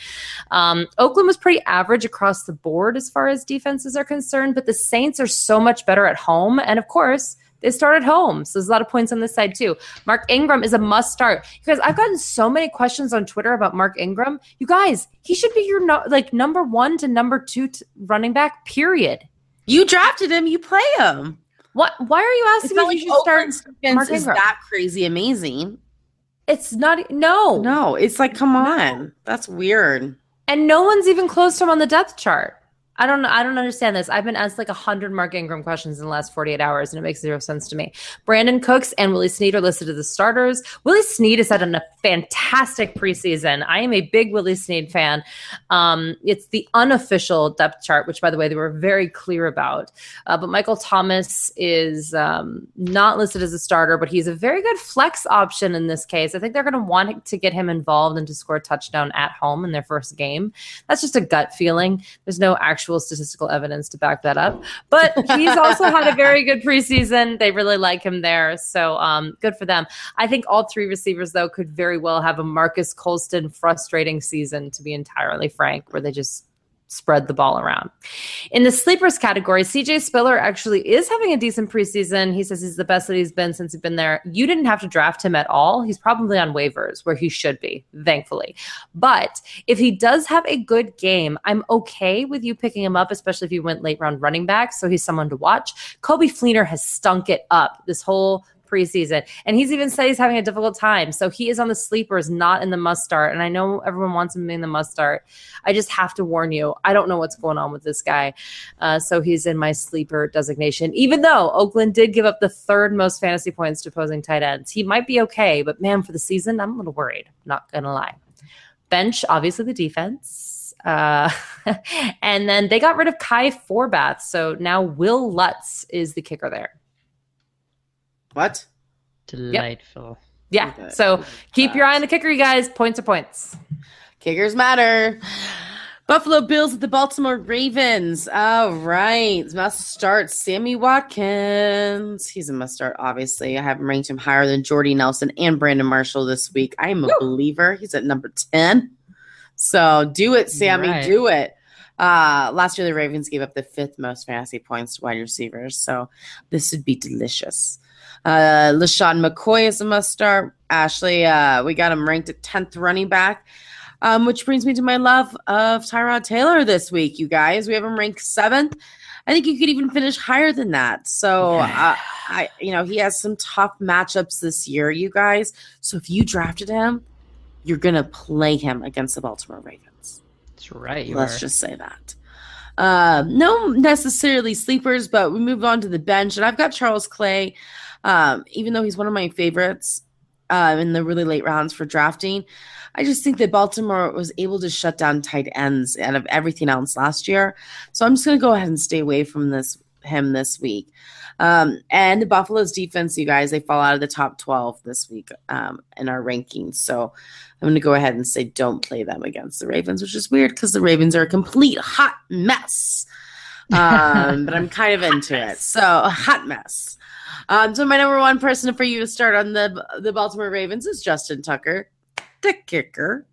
Um, Oakland was pretty average across the board as far as defenses are concerned, but the Saints are so much better at home. And of course, they start at home. So there's a lot of points on this side too. Mark Ingram is a must start. Because I've gotten so many questions on Twitter about Mark Ingram. You guys, he should be your no, like number one to number two t- running back, period. You drafted him. You play him. What why are you asking me like if you should start Mark is Ingram? that crazy amazing. It's not no. No, it's like, come on. That's weird. And no one's even close to him on the depth chart. I don't I don't understand this. I've been asked like a hundred Mark Ingram questions in the last 48 hours, and it makes zero sense to me. Brandin Cooks and Willie Snead are listed as the starters. Willie Snead has had a fantastic preseason. I am a big Willie Snead fan. Um, it's the unofficial depth chart, which by the way, they were very clear about. Uh, but Michael Thomas is um, not listed as a starter, but he's a very good flex option in this case. I think they're going to want to get him involved and to score a touchdown at home in their first game. That's just a gut feeling. There's no actual statistical evidence to back that up. But he's also had a very good preseason. They really like him there. So um, good for them. I think all three receivers, though, could very well have a Marques Colston frustrating season, to be entirely frank, where they just spread the ball around. In the sleepers category, CJ Spiller actually is having a decent preseason. He says he's the best that he's been since he's been there. You didn't have to draft him at all. He's probably on waivers where he should be, thankfully. But if he does have a good game, I'm okay with you picking him up, especially if you went late round running back. So he's someone to watch. Coby Fleener has stunk it up this whole preseason. And he's even said he's having a difficult time. So he is on the sleepers, not in the must start. And I know everyone wants him in the must start. I just have to warn you, I don't know what's going on with this guy. Uh, so he's in my sleeper designation, even though Oakland did give up the third most fantasy points to opposing tight ends. He might be okay, but man, for the season, I'm a little worried, not going to lie. Bench, obviously, the defense. Uh, and then they got rid of Kai Forbath. So now Wil Lutz is the kicker there. What? Delightful. Yeah. Okay. So keep your eye on the kicker, you guys. Points are points. Kickers matter. Buffalo Bills at the Baltimore Ravens. All right. Must start Sammy Watkins. He's a must start, obviously. I haven't ranked him higher than Jordy Nelson and Brandon Marshall this week. I am a believer. He's at number 10. So do it, Sammy. Right. Do it. Uh, last year, the Ravens gave up the fifth most fantasy points to wide receivers. So this would be delicious. Uh, LeSean McCoy is a must start. Ashley, uh, we got him ranked at 10th running back. Um, which brings me to my love of Tyrod Taylor this week, you guys. We have him ranked seventh. I think you could even finish higher than that. So, uh, I, you know, he has some tough matchups this year, you guys. So, if you drafted him, you're gonna play him against the Baltimore Ravens. That's right. Let's are. just say that. Um, no necessarily sleepers, but we move on to the bench, and I've got Charles Clay. Um, even though he's one of my favorites uh, in the really late rounds for drafting, I just think that Baltimore was able to shut down tight ends out of everything else last year. So I'm just going to go ahead and stay away from this him this week. Um, and the Buffalo's defense, you guys, they fall out of the top 12 this week um, in our rankings. So I'm going to go ahead and say don't play them against the Ravens, which is weird because the Ravens are a complete hot mess. Um, but I'm kind of into it. So a hot mess. Um, so my number one person for you to start on the the Baltimore Ravens is Justin Tucker, the kicker.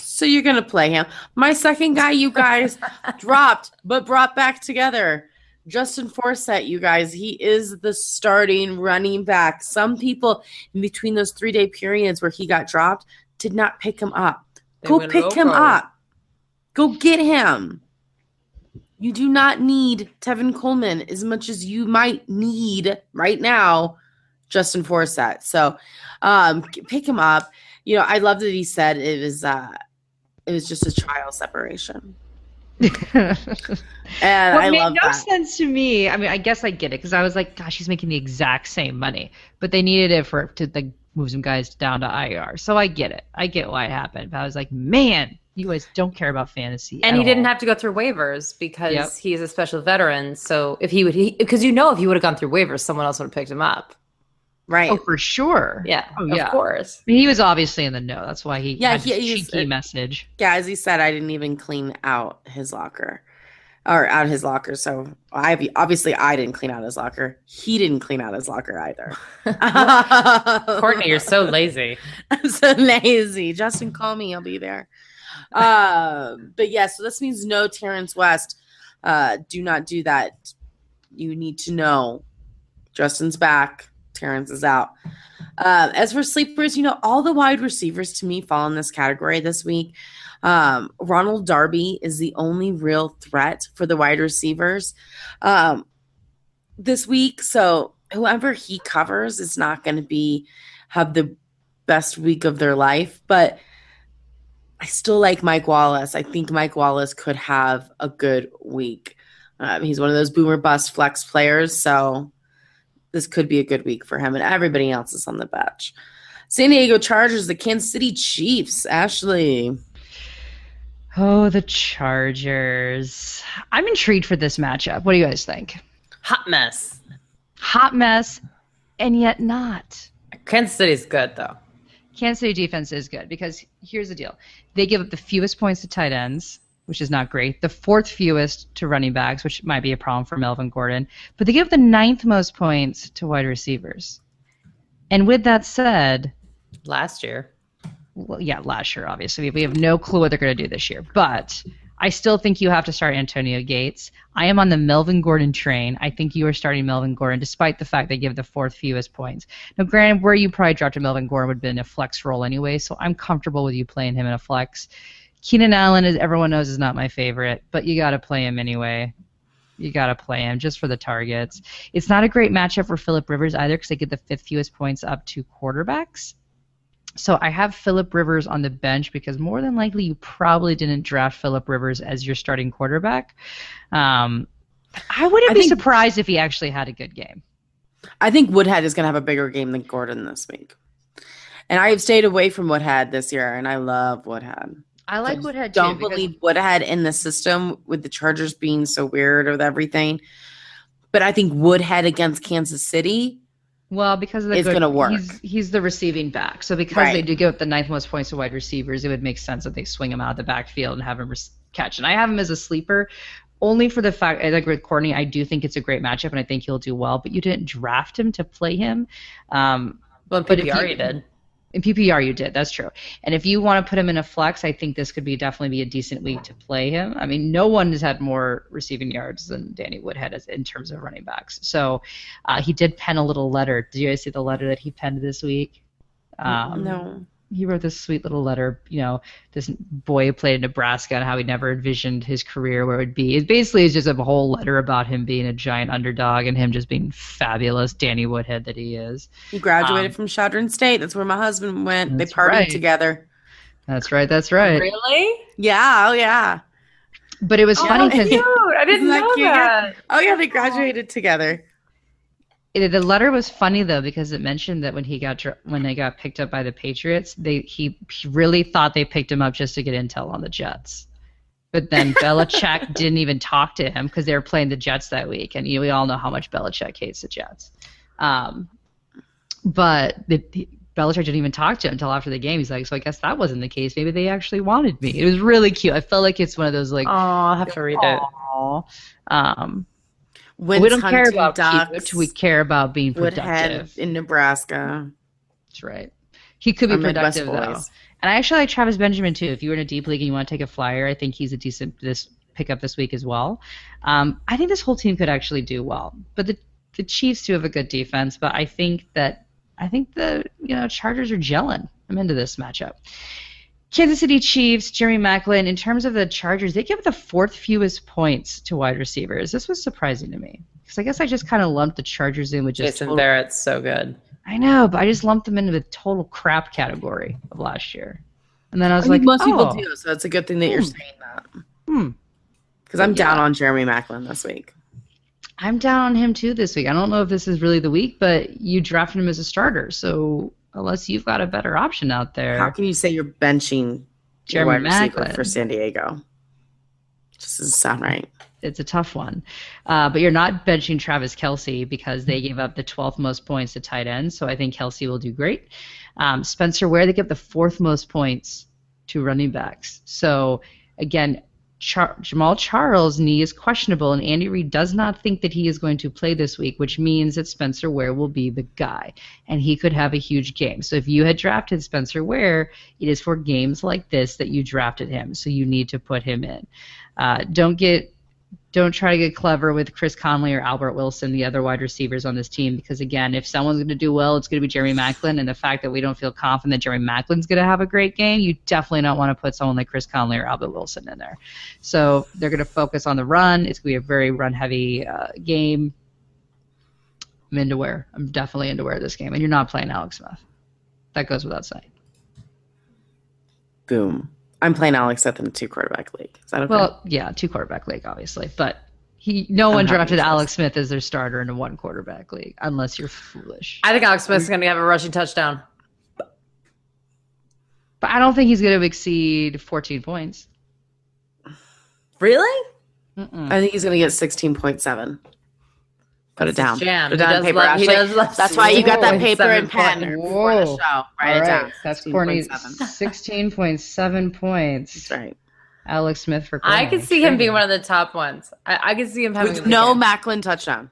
So you're gonna play him. My second guy, you guys dropped but brought back together. Justin Forsett, you guys, he is the starting running back. Some people in between those three day periods where he got dropped did not pick him up. They Go pick him up. Go get him. You do not need Tevin Coleman as much as you might need right now Justin Forsett. So um pick him up. You know, I love that he said it was uh it was just a trial separation. And What I made love no that. sense to me. I mean, I guess I get it because I was like, gosh, he's making the exact same money, but they needed it for to like move some guys down to IR. So I get it. I get why it happened. But I was like, man, you guys don't care about fantasy. And at he didn't have to go through waivers because Yep. he's a special veteran. So if he would, because you know, if he would have gone through waivers, someone else would have picked him up. Right. Oh, for sure. Yeah, Oh, of yeah. course. I mean, he was obviously in the know. That's why he Yeah, had he- his he's- cheeky uh, message. Yeah, as he said, I didn't even clean out his locker or out his locker. So I obviously I didn't clean out his locker. He didn't clean out his locker either. Courtney, you're so lazy. I'm so lazy. Justin, call me. I'll be there. Um, but yeah, so this means no Terrence West. Uh, do not do that. You need to know Justin's back. Terrence is out. Um, as for sleepers, you know, all the wide receivers to me fall in this category this week. Um, Ronald Darby is the only real threat for the wide receivers um, this week. So whoever he covers is not going to be have the best week of their life. But I still like Mike Wallace. I think Mike Wallace could have a good week. Um, he's one of those boomer bust flex players. So this could be a good week for him, and everybody else is on the bench. San Diego Chargers, the Kansas City Chiefs. Ashley, Oh, the Chargers. I'm intrigued for this matchup. What do you guys think? Hot mess. Hot mess, and yet not. Kansas City's good though. Kansas City defense is good because here's the deal: they give up the fewest points to tight ends, which is not great. The fourth fewest to running backs, which might be a problem for Melvin Gordon. But they give up the ninth most points to wide receivers. And with that said, Last year. well, yeah, last year obviously we have no clue what they're going to do this year. But I still think you have to start Antonio Gates. I am on the Melvin Gordon train. I think you are starting Melvin Gordon, despite the fact they give the fourth fewest points. Now, granted, where you probably dropped Melvin Gordon would have been a flex role anyway, so I'm comfortable with you playing him in a flex. Keenan Allen, as everyone knows, is not my favorite, but you got to play him anyway. You got to play him just for the targets. It's not a great matchup for Philip Rivers either because they get the fifth fewest points up to quarterbacks. So I have Philip Rivers on the bench because more than likely you probably didn't draft Philip Rivers as your starting quarterback. Um, I wouldn't I be think- surprised if he actually had a good game. I think Woodhead is going to have a bigger game than Gordon this week. And I have stayed away from Woodhead this year, and I love Woodhead. I like I Woodhead Don't too. believe Woodhead in the system with the Chargers being so weird with everything. But I think Woodhead against Kansas City, Well, because of the It's good, gonna work. He's, he's the receiving back, so because they do give up the ninth most points to wide receivers, it would make sense that they swing him out of the backfield and have him res- catch. And I have him as a sleeper, only for the fact like with Courtney. I do think it's a great matchup, and I think he'll do well. But you didn't draft him to play him. Um, Well, But if you- you did. In PPR, you did. That's true. And if you want to put him in a flex, I think this could be definitely be a decent week to play him. I mean, no one has had more receiving yards than Danny Woodhead as, in terms of running backs. So uh, he did pen a little letter. Did you guys see the letter that he penned this week? Um, no. He wrote this sweet little letter. You know, this boy who played in Nebraska and how he never envisioned his career where it would be. It basically is just a whole letter about him being a giant underdog and him just being fabulous, Danny Woodhead that he is. He graduated Um, from Chadron State. That's where my husband went. They That's partied right. together. That's right. That's right. Really? Yeah. Oh, yeah. But it was funny because I didn't Isn't that know cute? that. Oh, yeah. They graduated together. It, the letter was funny though because it mentioned that when he got when they got picked up by the Patriots, they he, he really thought they picked him up just to get intel on the Jets. But then Belichick didn't even talk to him because they were playing the Jets that week, and you, we all know how much Belichick hates the Jets. Um, but the, the, Belichick didn't even talk to him until after the game. He's like, "So I guess that wasn't the case. Maybe they actually wanted me." It was really cute. I felt like it's one of those like, Oh, I'll have to read it. Um, We don't care about cute. We care about being Woodhead productive. in Nebraska. That's right. He could be Our Midwest productive though. boys. And I actually like Travis Benjamin too. If you were in a deep league and you want to take a flyer, I think he's a decent this pickup this week as well. Um, I think this whole team could actually do well. But the the Chiefs do have a good defense, but I think that I think the you know Chargers are gelling. I'm into this matchup. Kansas City Chiefs, Jeremy Maclin. In terms of the Chargers, they give the fourth fewest points to wide receivers. This was surprising to me because I guess I just kind of lumped the Chargers in with just Jason total- Barrett's so good. I know, but I just lumped them into the total crap category of last year. And then I was I like, most oh, people do, so it's a good thing that you're Hmm. saying that. Hmm. Because I'm Yeah. down on Jeremy Maclin this week. I'm down on him too this week. I don't know if this is really the week, but you drafted him as a starter. So unless you've got a better option out there, How can you say you're benching your Jeremy wide Maclin. for San Diego? Just doesn't sound right. it's a tough one. Uh, but you're not benching Travis Kelce because they gave up the 12th most points to tight ends. So I think Kelce will do great. Um, Spencer Ware, they give the fourth most points to running backs. So again, Char- Jamaal Charles' knee is questionable, and Andy Reid does not think that he is going to play this week, which means that Spencer Ware will be the guy, and he could have a huge game. So if you had drafted Spencer Ware, it is for games like this that you drafted him. So you need to put him in. Uh, don't get don't try to get clever with Chris Conley or Albert Wilson, the other wide receivers on this team, because again, if someone's going to do well, it's going to be Jeremy Maclin. And the fact that we don't feel confident that Jeremy Maclin's going to have a great game, you definitely don't want to put someone like Chris Conley or Albert Wilson in there. So they're going to focus on the run. It's going to be a very run-heavy uh, game. I'm into where I'm definitely into where this game, and you're not playing Alex Smith. That goes without saying. Boom. I'm playing Alex Smith in a two quarterback league. Is that okay? Well, yeah, two quarterback league, obviously, but he no one I'm happy drafted with this. Alex Smith as their starter in a one quarterback league, unless you're foolish. I think Alex Smith's going to have a rushing touchdown. But I don't think he's going to exceed 14 points. Really? Mm-mm. I think he's going to get 16.7. Put it down. jam. Put it He down does paper, love- he Ashley. does love That's why you got that paper and pen point- before the Whoa. show. Write it down. That's Courtney's 16.7. 16.7 points. That's right. Alex Smith for I Courtney. could see him being one of the top ones. I, I could see him having With no weekend. Maclin touchdown.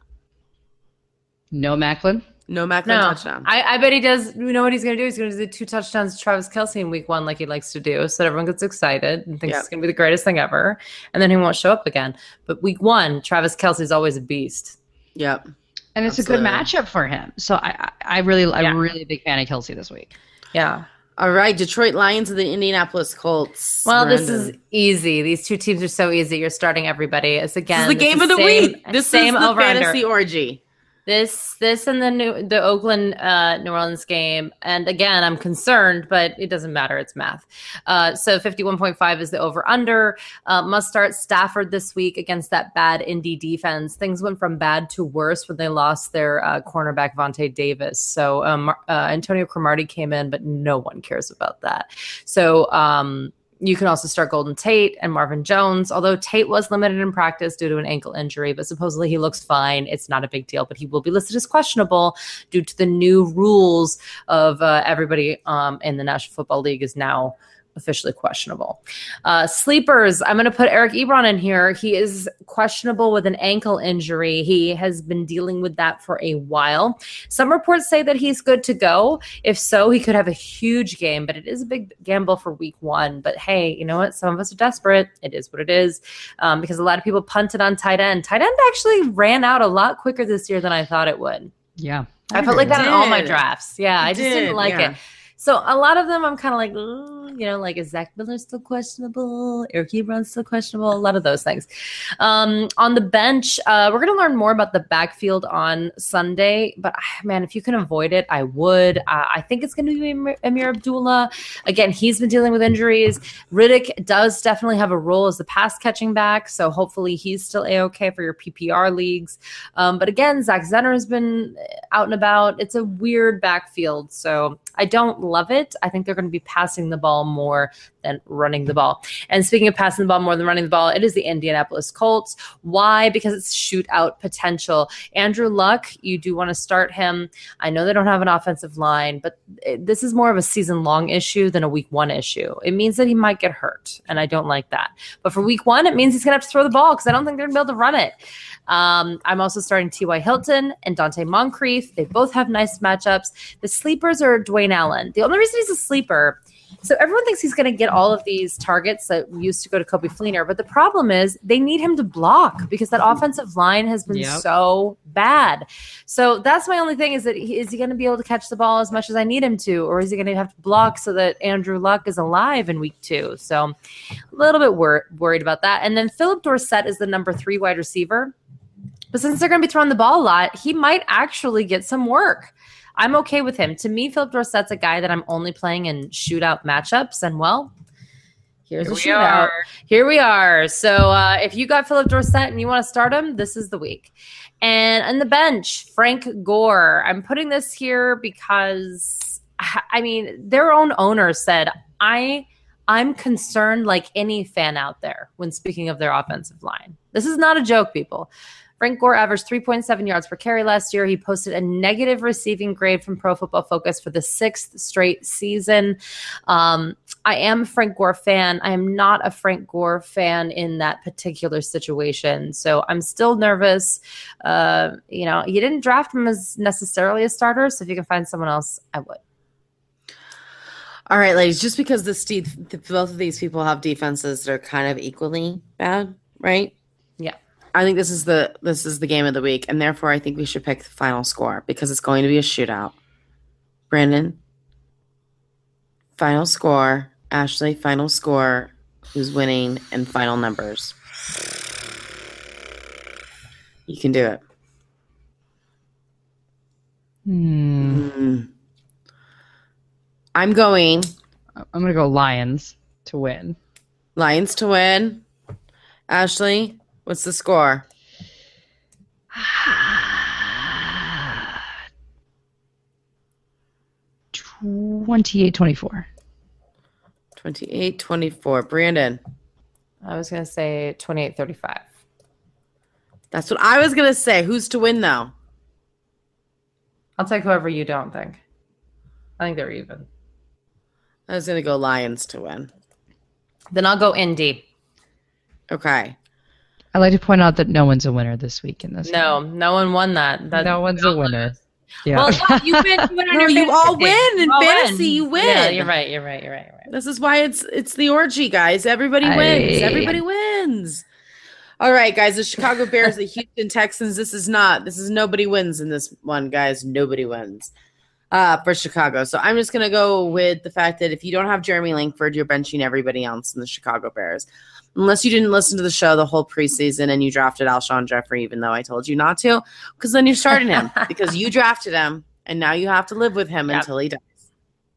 No Maclin? No Maclin No, touchdown. I, I bet he does. You know what he's going to do? He's going to do the two touchdowns to Travis Kelce in week one, like he likes to do, so that everyone gets excited and thinks Yep. it's going to be the greatest thing ever. And then he won't show up again. But week one, Travis Kelce's always a beast. Yep. And it's Absolutely. a good matchup for him. So I, I I really, Yeah. I'm really a big fan of Kelce this week. Yeah. All right, Detroit Lions and the Indianapolis Colts. Well, this is easy. These two teams are so easy. You're starting everybody. It's This again is the game of the same- week. This same is the over under. fantasy orgy. This this and the new the Oakland uh, New Orleans game, and again I'm concerned, but it doesn't matter. It's math. Uh, so 51.5 is the over under. Uh, must start Stafford this week against that bad Indy defense. Things went from bad to worse when they lost their uh, cornerback Vontae Davis. So um, Antonio Cromartie came in, but no one cares about that. So um, you can also start Golden Tate and Marvin Jones, although Tate was limited in practice due to an ankle injury, but supposedly he looks fine. It's not a big deal, but he will be listed as questionable due to the new rules of uh, everybody um, in the National Football League is now officially questionable. Uh, sleepers, I'm going to put Eric Ebron in here. He is questionable with an ankle injury. He has been dealing with that for a while. Some reports say that he's good to go. If so, he could have a huge game, but it is a big gamble for week one. But hey, you know what? Some of us are desperate. It is what it is um, because a lot of people punted on tight end. Tight end actually ran out a lot quicker this year than I thought it would. Yeah. I felt like that in all my drafts. Yeah, I just did, didn't like yeah. it. So a lot of them, I'm kind of like, "Ooh," you know, like is Zach Miller still questionable? Eric Ebron still questionable? A lot of those things. Um, on the bench, uh, we're going to learn more about the backfield on Sunday. But ah, man, if you can avoid it, I would. Uh, I think it's going to be Ameer, Ameer Abdullah. Again, he's been dealing with injuries. Riddick does definitely have a role as the pass catching back, so hopefully he's still a okay for your PPR leagues. Um, but again, Zach Zenner has been out and about. It's a weird backfield, so I don't love it. I think they're going to be passing the ball more than running the ball. And speaking of passing the ball more than running the ball, it is the Indianapolis Colts. Why? Because it's shootout potential. Andrew Luck, you do want to start him. I know they don't have an offensive line, but this is more of a season long issue than a week one issue. It means that he might get hurt, and I don't like that. But for week one, it means he's going to have to throw the ball because I don't think they're going to be able to run it. Um, I'm also starting T.Y. Hilton and Donte Moncrief. They both have nice matchups. The sleepers are Dwayne Allen. The only reason he's a sleeper, so everyone thinks he's going to get all of these targets that used to go to Coby Fleener, but the problem is they need him to block because that offensive line has been Yep. so bad. So that's my only thing is that he, is he going to be able to catch the ball as much as I need him to, or is he going to have to block so that Andrew Luck is alive in week two? So a little bit wor- worried about that. And then Phillip Dorsett is the number three wide receiver. But since they're going to be throwing the ball a lot, he might actually get some work. I'm okay with him. To me, Phillip Dorsett's a guy that I'm only playing in shootout matchups. And well, here's a Here we shootout. are. Here we are. So uh, if you got Phillip Dorsett and you want to start him, this is the week. And on the bench, Frank Gore. I'm putting this here because I mean, their own owner said, I I'm concerned like any fan out there when speaking of their offensive line. This is not a joke, people. Frank Gore averaged 3.7 yards per carry last year. He posted a negative receiving grade from Pro Football Focus for the sixth straight season. Um, I am a Frank Gore fan. I am not a Frank Gore fan in that particular situation. So I'm still nervous. Uh, you know, you didn't draft him as necessarily a starter. So if you can find someone else, I would. All right, ladies, just because Steve, the, both of these people have defenses that are kind of equally bad, right? I think this is the this is the game of the week, and therefore I think we should pick the final score because it's going to be a shootout. Brandon, final score. Ashley, final score. Who's winning and final numbers? You can do it. Hmm. Mm. I'm going I'm gonna go Lions to win. Lions to win. Ashley, what's the score? Twenty-eight, twenty-four. 28 24. Brandon. I was going to say twenty-eight, thirty-five. That's what I was going to say. Who's to win, though? I'll take whoever you don't think. I think they're even. I was going to go Lions to win. Then I'll go Indy. Okay. I'd like to point out that no one's a winner this week in this. No, no one won that. that no one's a winner. Yeah. Well, no, you win. You, win No, you all win in You all fantasy. You win. Yeah, you're right. You're right. You're right. You're right. This is why it's it's the orgy, guys. Everybody wins. I- Everybody wins. All right, guys. The Chicago Bears, the Houston Texans. This is not. This is nobody wins in this one, guys. Nobody wins uh, for Chicago. So I'm just gonna go with the fact that if you don't have Jeremy Langford, you're benching everybody else in the Chicago Bears. Unless you didn't listen to the show the whole preseason and you drafted Alshon Jeffery, even though I told you not to, because then you're starting him because you drafted him and now you have to live with him Yep. until he dies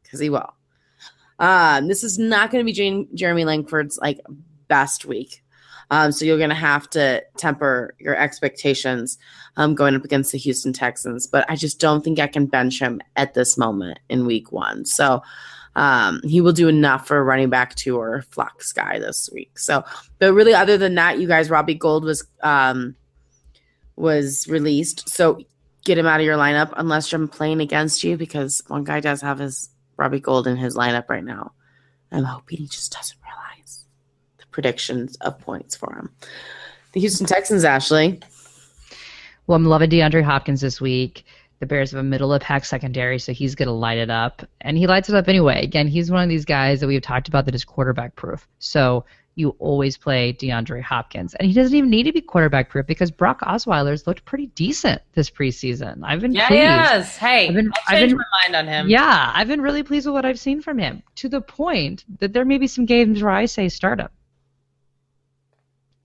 because he will. Um, this is not going to be Jan- Jeremy Langford's like best week. Um, so you're going to have to temper your expectations um, going up against the Houston Texans. But I just don't think I can bench him at this moment in week one. So um, he will do enough for running back two or flex guy this week. So, but really, other than that, you guys, Robbie Gould was um, was released. So get him out of your lineup unless I'm playing against you because one guy does have his Robbie Gould in his lineup right now. I'm hoping he just doesn't realize the predictions of points for him. The Houston Texans, Ashley. Well, I'm loving DeAndre Hopkins this week. The Bears have a middle of pack secondary, so he's going to light it up. And he lights it up anyway. Again, he's one of these guys that we've talked about that is quarterback proof. So you always play DeAndre Hopkins. And he doesn't even need to be quarterback proof because Brock Osweiler's looked pretty decent this preseason. I've been Yeah, pleased. yes. Hey, I've been- I I've changed been- my mind on him. Yeah, I've been really pleased with what I've seen from him to the point that there may be some games where I say start him.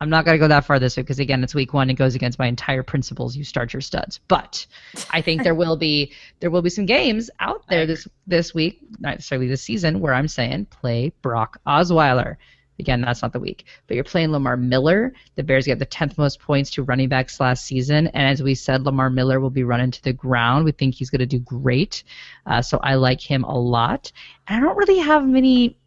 I'm not going to go that far this week because again, it's week one. It goes against my entire principles. You start your studs, but I think there will be there will be some games out there this this week, not necessarily this season, where I'm saying play Brock Osweiler. Again, that's not the week, but you're playing Lamar Miller. The Bears get the 10th most points to running backs last season, and as we said, Lamar Miller will be running to the ground. We think he's going to do great, uh, so I like him a lot. And I don't really have many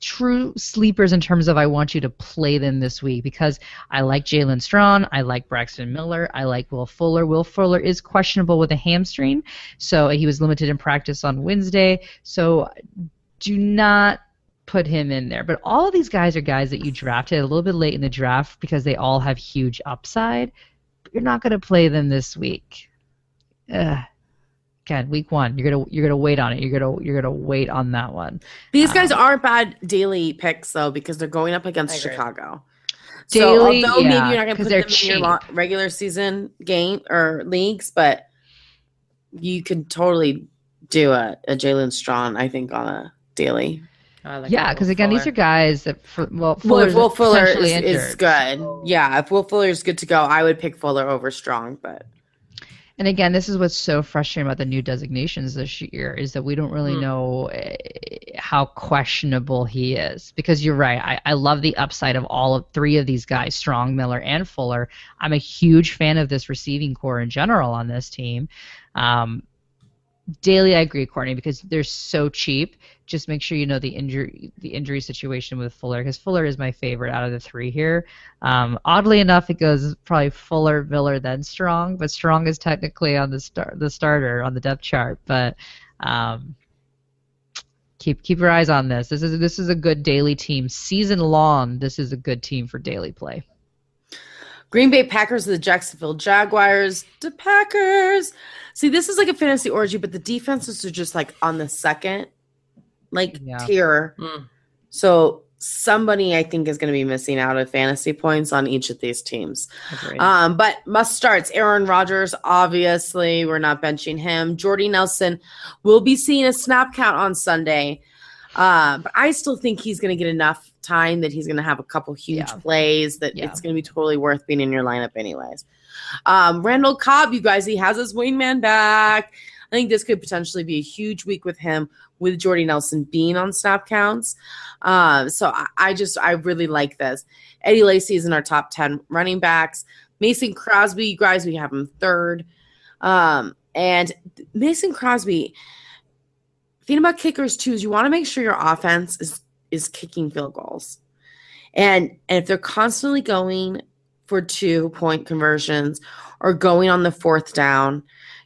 true sleepers in terms of I want you to play them this week because I like Jaelen Strong, I like Braxton Miller, I like Will Fuller. Will Fuller is questionable with a hamstring, so he was limited in practice on Wednesday. So do not put him in there. But all of these guys are guys that you drafted a little bit late in the draft because they all have huge upside. But you're not going to play them this week. Ugh. Again, week one, you're gonna you're gonna wait on it. You're gonna you're gonna wait on that one. These guys um, aren't bad daily picks though because they're going up against Chicago. Daily, so although maybe you're not gonna put they're them in your regular season game or leagues, but you could totally do a, a Jaelen Strong, I think, on a daily. I like yeah, because again, these are guys that for, well, Well, if Will Fuller is, potentially is good, yeah. If Will Fuller is good to go, I would pick Fuller over Strong. But And again, this is what's so frustrating about the new designations this year is that we don't really Hmm. know eh, how questionable he is. Because you're right, I, I love the upside of all of three of these guys, Strong, Miller, and Fuller. I'm a huge fan of this receiving core in general on this team. Um, Daily, I agree, Courtney, because they're so cheap. Just make sure you know the injury the injury situation with Fuller, because Fuller is my favorite out of the three here. Um, oddly enough, it goes probably Fuller, Miller, then Strong, but Strong is technically on the star the starter on the depth chart. But um, keep keep your eyes on this. This is this is a good daily team season long. This is a good team for daily play. Green Bay Packers, the Jacksonville Jaguars, the Packers. See, this is like a fantasy orgy, but the defenses are just like on the second, like Yeah. tier. Mm. So somebody I think is going to be missing out of fantasy points on each of these teams. Um, but must starts. Aaron Rodgers, obviously, we're not benching him. Jordy Nelson will be seeing a snap count on Sunday. Uh, but I still think he's going to get enough time that he's going to have a couple huge Yeah. plays that Yeah. it's going to be totally worth being in your lineup, anyways. Um, Randall Cobb, you guys, he has his wingman back. I think this could potentially be a huge week with him, with Jordy Nelson being on snap counts. Um, so I, I just, I really like this. Eddie Lacy is in our top 10 running backs. Mason Crosby, you guys, we have him third. Um, and Mason Crosby, thing about kickers too is you want to make sure your offense is is kicking field goals. And and if they're constantly going for two point conversions or going on the fourth down,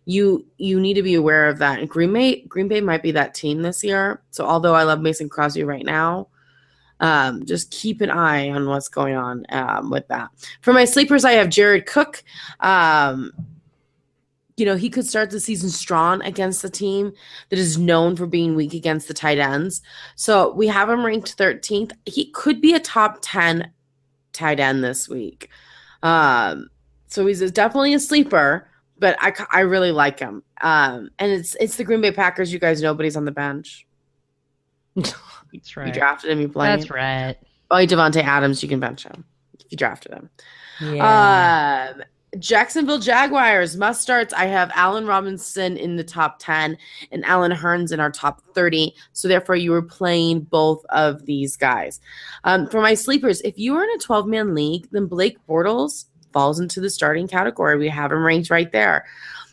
you you need to be aware of that. And Green Bay Green Bay might be that team this year. So although I love Mason Crosby right now, um, just keep an eye on what's going on um, with that. For my sleepers, I have Jared Cook. Um, you know, he could start the season strong against the team that is known for being weak against the tight ends. So we have him ranked 13th. He could be a top 10 tight end this week. Um, so he's definitely a sleeper, but I, I really like him. Um, and it's it's the Green Bay Packers. You guys, nobody's on the bench. That's right. You drafted him. You play. That's right. Oh, Davante Adams. You can bench him if you drafted him. Yeah. Um, Jacksonville Jaguars must starts. I have Allen Robinson in the top 10 and Allen Hurns in our top 30. So therefore, you were playing both of these guys. Um, for my sleepers, if you are in a 12 man league, then Blake Bortles falls into the starting category. We have him ranked right there.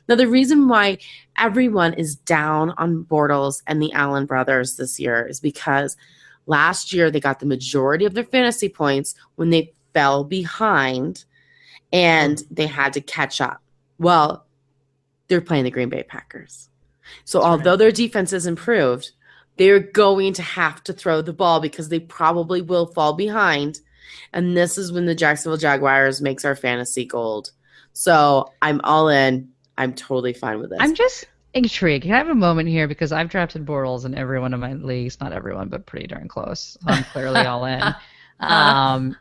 Now, the reason why everyone is down on Bortles and the Allen brothers this year is because last year they got the majority of their fantasy points when they fell behind and they had to catch up. Well, they're playing the Green Bay Packers. So, although their defense has improved, they're going to have to throw the ball because they probably will fall behind. And this is when the Jacksonville Jaguars makes our fantasy gold. So, I'm all in. I'm totally fine with this. I'm just intrigued. Can I have a moment here because I've drafted Bortles in every one of my leagues. Not everyone, but pretty darn close. I'm clearly all in. Um,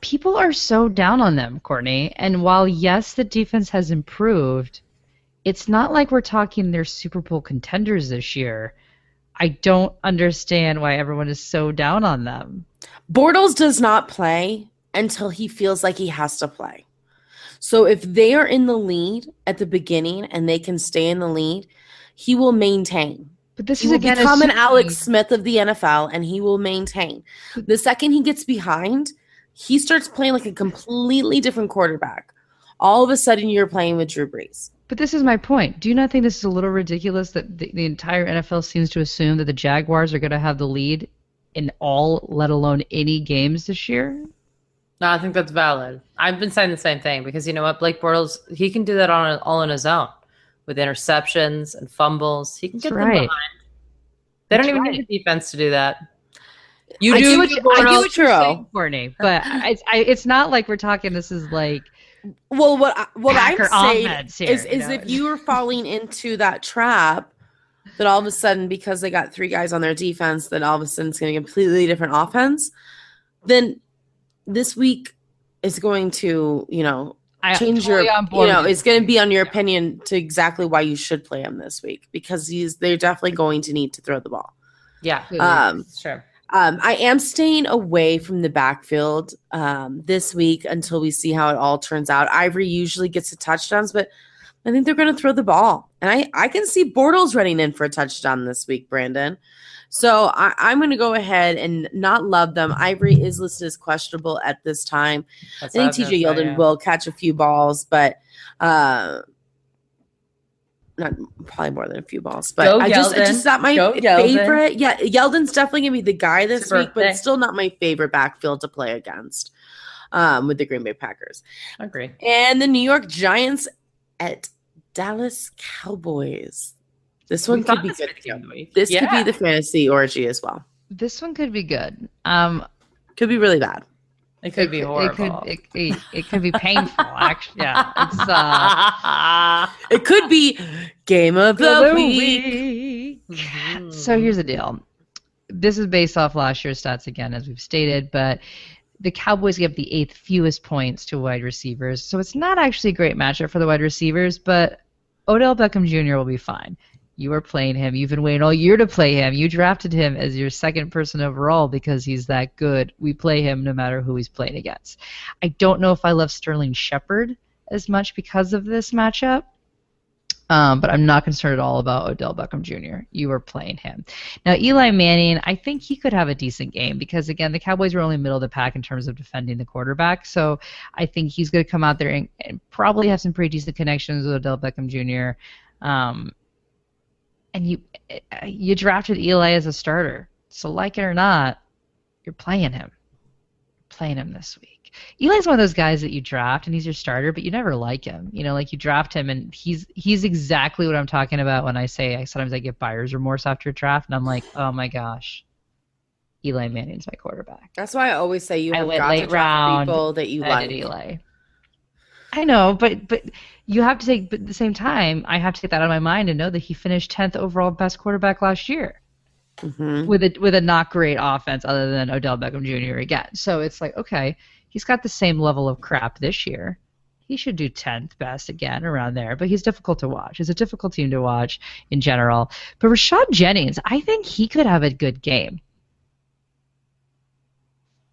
people are so down on them, Courtney. And while yes, the defense has improved, it's not like we're talking they're Super Bowl contenders this year. I don't understand why everyone is so down on them. Bortles does not play until he feels like he has to play. So if they are in the lead at the beginning and they can stay in the lead, he will maintain. But this He is again become an Alex Smith of the NFL and he will maintain. The second he gets behind, he starts playing like a completely different quarterback. All of a sudden, you're playing with Drew Brees. But this is my point. Do you not think this is a little ridiculous that the, the entire NFL seems to assume that the Jaguars are going to have the lead in all, let alone any games this year? No, I think that's valid. I've been saying the same thing because you know what, Blake Bortles, he can do that on all on his own with interceptions and fumbles. He can get That's them behind. They don't even right. need the defense to do that. You I do get what, you, you, I get Bortles. what you're True. saying, Courtney, but it's, I, it's not like we're talking. This is like Well, what I, what Packer I'm saying Ahmed's here, is, you is know? if you were falling into that trap, that all of a sudden because they got three guys on their defense, that all of a sudden it's going to be a completely different offense, then this week is going to you know change totally your on board you know it's going to be on your opinion to exactly why you should play him this week because he's they're definitely going to need to throw the ball. Yeah, Um, sure. Um, I am staying away from the backfield um, this week until we see how it all turns out. Ivory usually gets the touchdowns, but I think they're going to throw the ball, and I I can see Bortles running in for a touchdown this week, Brandon. So I, I'm going to go ahead and not love them. Ivory is listed as questionable at this time. That's I think TJ Yeldon will catch a few balls, but uh, not probably more than a few balls. But Go I just, it's just not my Go Yeldon. favorite. Yeah, Yeldon's definitely gonna be the guy this It's your week, but it's still not my favorite backfield to play against um, with the Green Bay Packers I agree. and the New York Giants at Dallas Cowboys. This one We could be this good. would be a good week. This could be the fantasy orgy as well. this one could be good. Um, Could be really bad. It could be it horrible. could it, it, it could be painful. Actually, yeah. It's uh, It could be game of the, the week. week. So here's the deal. This is based off last year's stats again, as we've stated, but the Cowboys give the eighth fewest points to wide receivers. So it's not actually a great matchup for the wide receivers, but Odell Beckham Jr. will be fine. You are playing him. You've been waiting all year to play him. You drafted him as your second person overall because he's that good. We play him no matter who he's playing against. I don't know if I love Sterling Shepard as much because of this matchup. Um, but I'm not concerned at all about Odell Beckham Jr. You are playing him. Now, Eli Manning, I think he could have a decent game because, again, the Cowboys were only middle of the pack in terms of defending the quarterback. So I think he's going to come out there and, and probably have some pretty decent connections with Odell Beckham Jr. Um, and you you drafted Eli as a starter. So, like it or not, you're playing him. playing him this week. Eli's one of those guys that you draft and he's your starter, but you never like him. You know, like you draft him and he's he's exactly what I'm talking about when I say I sometimes I get buyer's remorse after a draft and I'm like, oh my gosh, Eli Manning's my quarterback. That's why I always say you I have got late to draft round. people that you like. Eli. I know, but but you have to take, but at the same time, I have to take that out of my mind and know that he finished 10th overall best quarterback last year Mhm. with a with a not great offense other than Odell Beckham Jr. again. So it's like, okay, he's got the same level of crap this year. He should do 10th best again around there, but he's difficult to watch. He's a difficult team to watch in general. But Rashad Jennings, I think he could have a good game.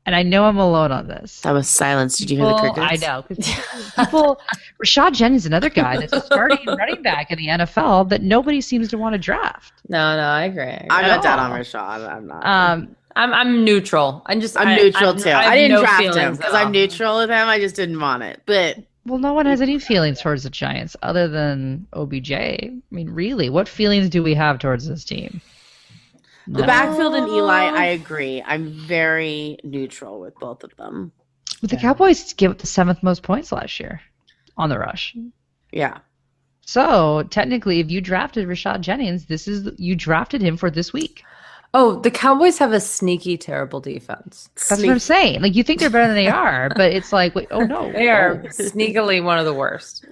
And I know I'm alone on this. That was silence. Did you hear the crickets? I know. 'cause People, Rashad Jennings another guy that's a starting running back in the NFL that nobody seems to want to draft. No, no, I agree. I agree. I'm not down on Rashad. I'm not. Um, I'm I'm neutral. I'm just I'm I- neutral I'm- too. I, I, didn't no draft him because. I'm neutral with him. I just didn't want it. But well, no one has any feelings towards the Giants other than OBJ. I mean, really, what feelings do we have towards this team? The backfield and Eli, oh. I agree. I'm very neutral with both of them. But the Cowboys gave up the seventh most points last year on the rush. Yeah. So technically, if you drafted Rashad Jennings, this is you drafted him for this week. Oh, the Cowboys have a sneaky, terrible defense. That's what I'm saying. Like you think they're better than they are, but it's like, wait, oh no, They are Oh. sneakily one of the worst.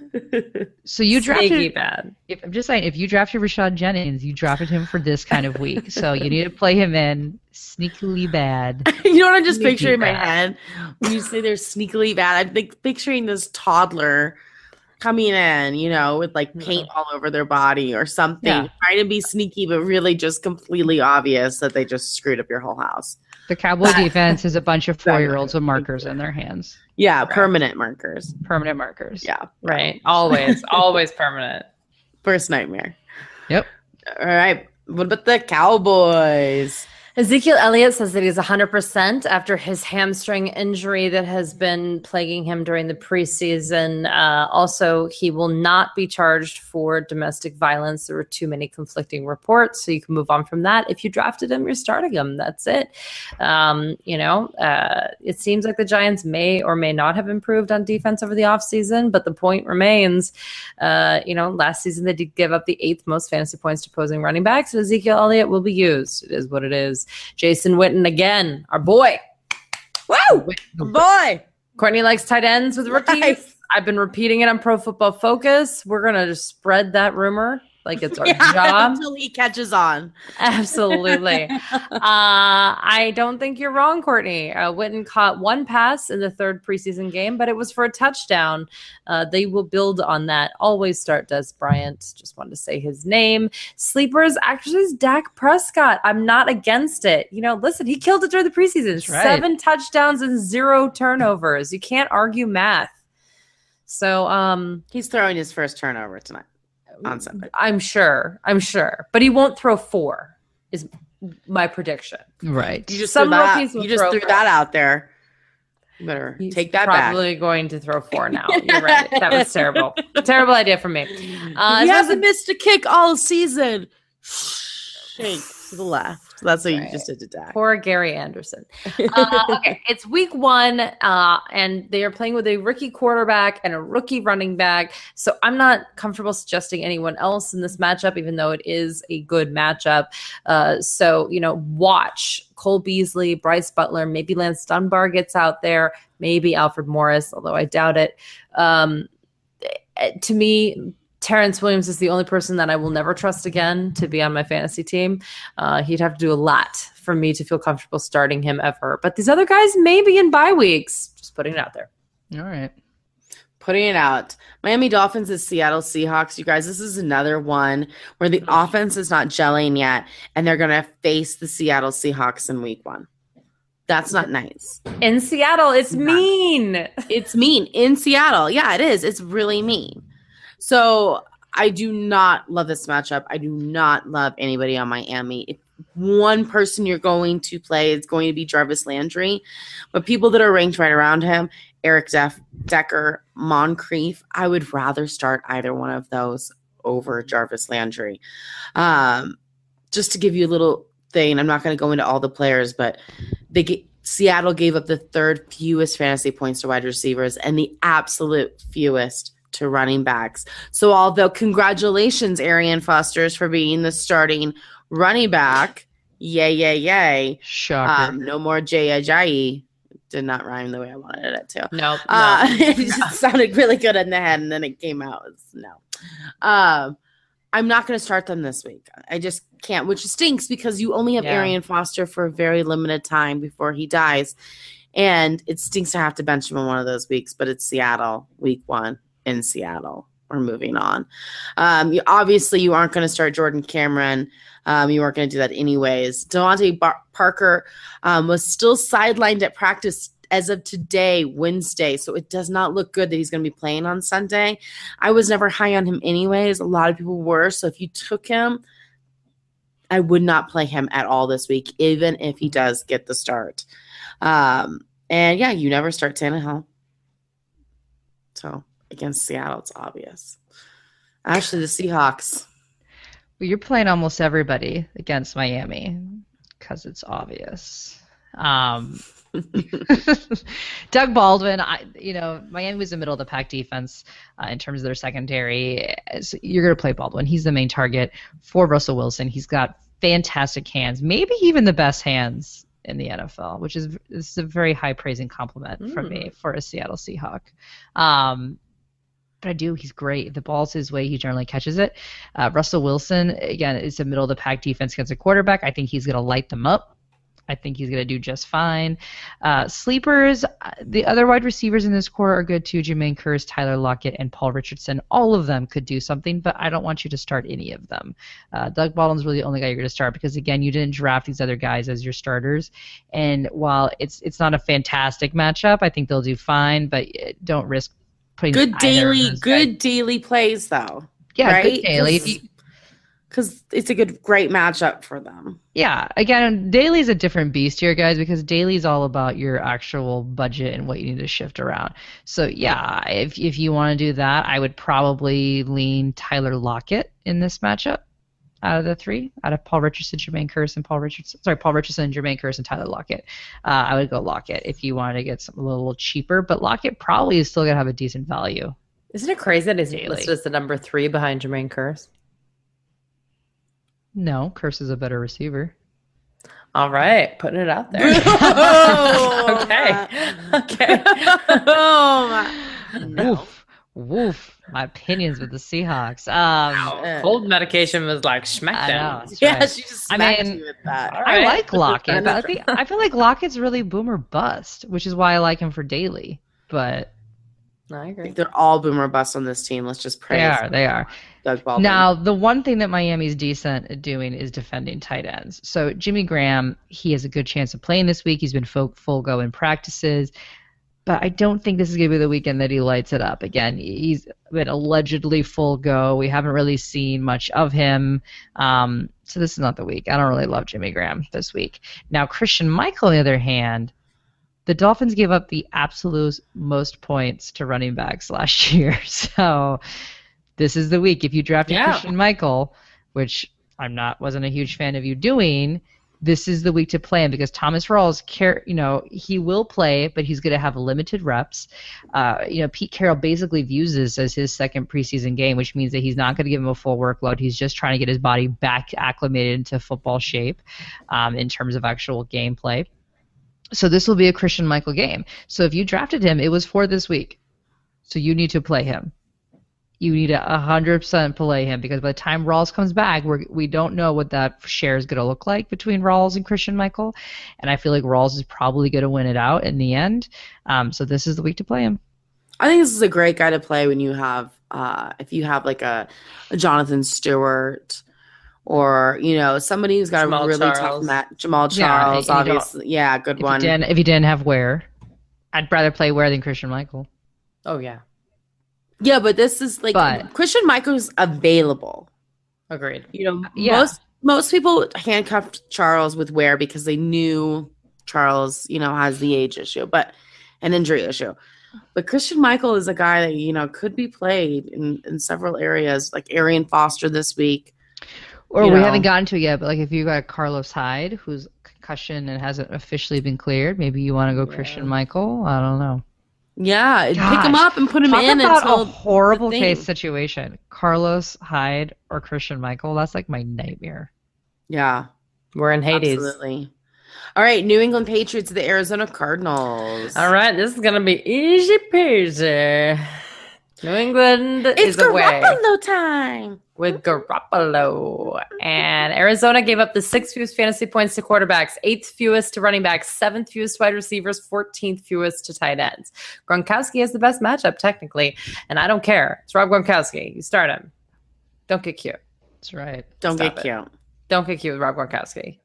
So you Sneaky drafted. bad. If, I'm just saying, if you drafted Rashad Jennings, you drafted him for this kind of week. so you need to play him in sneakily bad. you know what I'm just Sneaky picturing in my head when you say they're sneakily bad. I'm think, picturing this toddler coming in, you know, with like paint all over their body or something, Yeah. trying to be sneaky, but really just completely obvious that they just screwed up your whole house. The Cowboy defense is a bunch of four year olds with markers in their hands, Yeah, permanent markers. permanent markers. Yeah, Right. Always. always permanent. first nightmare. Yep. All right. What about the Cowboys? Ezekiel Elliott says that he's 100% after his hamstring injury that has been plaguing him during the preseason. Uh, also, he will not be charged for domestic violence. There were too many conflicting reports, so you can move on from that. If you drafted him, you're starting him. That's it. Um, you know, uh, it seems like the Giants may or may not have improved on defense over the offseason, but the point remains, uh, you know, last season they did give up the eighth most fantasy points to opposing running backs, and Ezekiel Elliott will be used. It is what it is. Jason Witten again, our boy. Woo! Boy, Courtney likes tight ends with rookies. Nice. I've been repeating it on Pro Football Focus. We're gonna spread that rumor like it's our yeah, job. until he catches on. Absolutely. uh, I don't think you're wrong, Courtney. Uh, Witten caught one pass in the third preseason game, but it was for a touchdown. Uh, they will build on that. Always start Dez Bryant. Just wanted to say his name. Sleepers actually is Dak Prescott. I'm not against it. You know, listen, he killed it during the preseason. Right. Seven touchdowns and zero turnovers. You can't argue math. So, um, He's throwing his first turnover tonight on Sunday. I'm sure. I'm sure. But he won't throw four, is my prediction. Right. You just Some threw that, rookies will you just throw threw for that out there. You better He's take that back. probably going to throw four now. You're right. That was terrible. terrible idea for me. Uh, he as far as hasn't missed a kick all season. Shake to the left. That's what you just did to Dak. Poor Gary Anderson. Uh, okay, it's week one, uh, and they are playing with a rookie quarterback and a rookie running back. So I'm not comfortable suggesting anyone else in this matchup, even though it is a good matchup. Uh, so, you know, watch Cole Beasley, Brice Butler, maybe Lance Dunbar gets out there, maybe Alfred Morris, although I doubt it. Um, eh, to me, Terrance Williams is the only person that I will never trust again to be on my fantasy team. Uh, he'd have to do a lot for me to feel comfortable starting him ever. But these other guys may be in bye weeks. Just putting it out there. All right. Putting it out. Miami Dolphins is Seattle Seahawks. You guys, this is another one where the offense is not gelling yet, and they're going to face the Seattle Seahawks in week one. That's not nice. In Seattle, it's Yeah. mean. It's mean in Seattle. Yeah, it is. It's really mean. So I do not love this matchup. I do not love anybody on Miami. If one person you're going to play is going to be Jarvis Landry, but people that are ranked right around him, Eric Def- Decker, Moncrief, I would rather start either one of those over Jarvis Landry. Um, just to give you a little thing, I'm not going to go into all the players, but they get, Seattle gave up the third fewest fantasy points to wide receivers and the absolute fewest to running backs. So, although congratulations, Arian Fosters, for being the starting running back, yay, yay, yay. Shocker. Um, no more Jay Ajayi. did not rhyme the way I wanted it to. Nope. Uh, no. it just sounded really good in the head, and then it came out. no. Um, I'm not going to start them this week. I just can't, which stinks because you only have Yeah. Arian Foster for a very limited time before he dies. And it stinks to have to bench him in one of those weeks, but it's Seattle, week one in Seattle. We're moving on. Um, you, obviously, you aren't going to start Jordan Cameron. Um, you weren't going to do that anyways. DeVante Bar- Parker um, was still sidelined at practice as of today, Wednesday. So it does not look good that he's going to be playing on Sunday. I was never high on him anyways. A lot of people were. So if you took him, I would not play him at all this week, even if he does get the start. Um, and yeah, you never start Tannehill. So against Seattle, it's obvious. Actually, the Seahawks. Well, you're playing almost everybody against Miami because it's obvious. Um, Doug Baldwin, I, you know, Miami was the middle of the pack defense uh, in terms of their secondary. So you're going to play Baldwin. He's the main target for Russell Wilson. He's got fantastic hands, maybe even the best hands in the NFL, which is this is a very high praising compliment from me for a Seattle Seahawk. Um, but I do. He's great. The ball's his way, he generally catches it. Uh, Russell Wilson, again, is a middle of the pack defense against a quarterback. I think he's going to light them up. I think he's going to do just fine. Uh, sleepers, uh, the other wide receivers in this core are good too. Jermaine Kearse, Tyler Lockett, and Paul Richardson. All of them could do something, but I don't want you to start any of them. Uh, Doug Baldwin's really the only guy you're going to start because again, you didn't draft these other guys as your starters. And while it's it's not a fantastic matchup, I think they'll do fine. But uh, don't risk putting Good daily, good guys- daily plays though. yeah, right? good daily. Because it's a good, great matchup for them. Yeah, again, daily is a different beast here, guys, because daily is all about your actual budget and what you need to shift around. So yeah, if if you want to do that, I would probably lean Tyler Lockett in this matchup out of the three, out of Paul Richardson, Jermaine Kearse, and Paul Richardson. Sorry, Paul Richardson, Jermaine Kearse, and Tyler Lockett. Uh, I would go Lockett if you wanted to get something a little cheaper, but Lockett probably is still gonna have a decent value. Isn't it crazy that he's listed as the number three behind Jermaine Kearse? No, Kearse is a better receiver. All right, putting it out there. Oh, okay. Okay. oh, no. Woof, woof. My opinions with the Seahawks. Um, Cold medication was like I smackdown. know. Yeah, right. she just I mean, you with that. All I right. like Lockett, but I think I feel like Lockett's really boomer bust, which is why I like him for daily. But I I agree. think they're all boomer bust on this team. Let's just pray. they are, they are. Doug Baldwin. Now, the one thing that Miami's decent at doing is defending tight ends. So Jimmy Graham, he has a good chance of playing this week. He's been full, full go in practices. But I don't think this is going to be the weekend that he lights it up. Again, he's been allegedly full go. We haven't really seen much of him. Um, so this is not the week. I don't really love Jimmy Graham this week. Now, Christine Michael, on the other hand, the Dolphins gave up the absolute most points to running backs last year. So this is the week. If you drafted Yeah. Christine Michael, which I'm not wasn't a huge fan of you doing, this is the week to play him because Thomas Rawls, care, you know, he will play, but he's going to have limited reps. Uh, you know, Pete Carroll basically views this as his second preseason game, which means that he's not going to give him a full workload. He's just trying to get his body back acclimated into football shape um, in terms of actual gameplay. So this will be a Christine Michael game. So if you drafted him, it was for this week. So you need to play him. You need to 100% play him because by the time Rawls comes back, we're, we don't know what that share is going to look like between Rawls and Christine Michael. And I feel like Rawls is probably going to win it out in the end. Um, so this is the week to play him. I think this is a great guy to play when you have, uh, if you have like a, a Jonathan Stewart or, you know, somebody who's got Jamaal a really tough match. Jamaal Yeah, Charles, you don't- obviously. Yeah, good If you, one. didn't, if you didn't have Ware, I'd rather play Ware than Christine Michael. Oh yeah, Yeah, but this is like But- Christine Michael's available. agreed. You know, uh, Yeah. most most people handcuffed Charles with Ware because they knew Charles, you know, has the age issue, but an injury issue. But Christine Michael is a guy that you know could be played in in several areas, like Arian Foster this week. Or we know. haven't gotten to it yet, but like if you got Carlos Hyde, who's concussion and hasn't officially been cleared, maybe you want to go Christine Michael. I don't know. Yeah, and pick him up and put him Talk in about until a horrible case situation. Carlos Hyde or Christine Michael. That's like my nightmare. Yeah, We're in Hades. absolutely. All right, New England Patriots, the Arizona Cardinals. All right, this is gonna be easy peasy. New England It's is away It's Garoppolo time. With Garoppolo, and Arizona gave up the sixth fewest fantasy points to quarterbacks, eighth fewest to running backs, seventh fewest wide receivers, fourteenth fewest to tight ends. Gronkowski has the best matchup technically, and I don't care. It's Rob Gronkowski. You start him. Don't get cute. That's right. Don't Stop get it. cute. Don't get cute with Rob Gronkowski.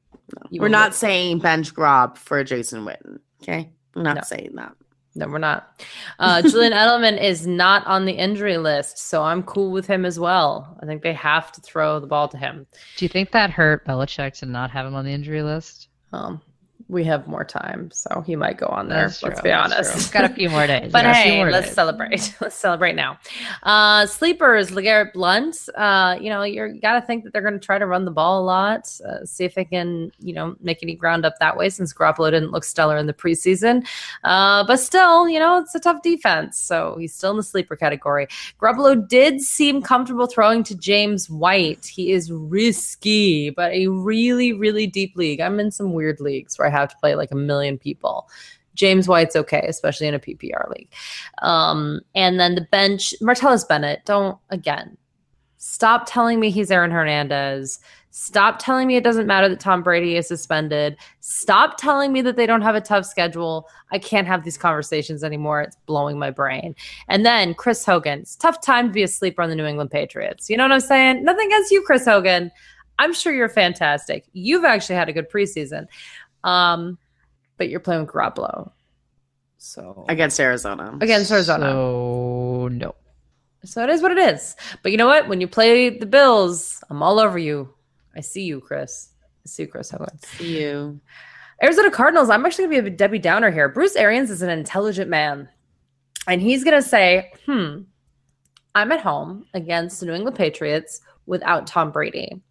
You We're not get- saying bench Grob for Jason Witten. Okay, we're not No. saying that. No, we're not. Uh, Julian Edelman is not on the injury list, so I'm cool with him as well. I think they have to throw the ball to him. Do you think that hurt Belichick to not have him on the injury list? Um, we have more time, so he might go on there. That's let's true, be that's honest. true. Got a few more days. But Got a few hey, let's days. celebrate. Let's celebrate now. Uh, sleepers, LeGarrette Blount. Uh, you know, you got to think that they're going to try to run the ball a lot, uh, see if they can, you know, make any ground up that way since Garoppolo didn't look stellar in the preseason. Uh, but still, you know, it's a tough defense. So he's still in the sleeper category. Garoppolo did seem comfortable throwing to James White. He is risky, but a really, really deep league. I'm in some weird leagues where I have to play like a million people. James White's okay, especially in a PPR league. Um, and then the bench, Martellus Bennett, don't again stop telling me he's Aaron Hernandez. Stop telling me it doesn't matter that Tom Brady is suspended. Stop telling me that they don't have a tough schedule. I can't have these conversations anymore. It's blowing my brain. And then Chris Hogan. It's tough time to be a sleeper on the New England Patriots. You know what I'm saying? Nothing against you, Chris Hogan. I'm sure you're fantastic. You've actually had a good preseason. Um, but you're playing with Garoppolo. So Against Arizona. against Arizona. So no. So it is what it is. But you know what? When you play the Bills, I'm all over you. I see you, Chris. I see you, Chris Hogan. See you. Arizona Cardinals, I'm actually going to be a Debbie Downer here. Bruce Arians is an intelligent man. And he's going to say, hmm, I'm at home against the New England Patriots without Tom Brady.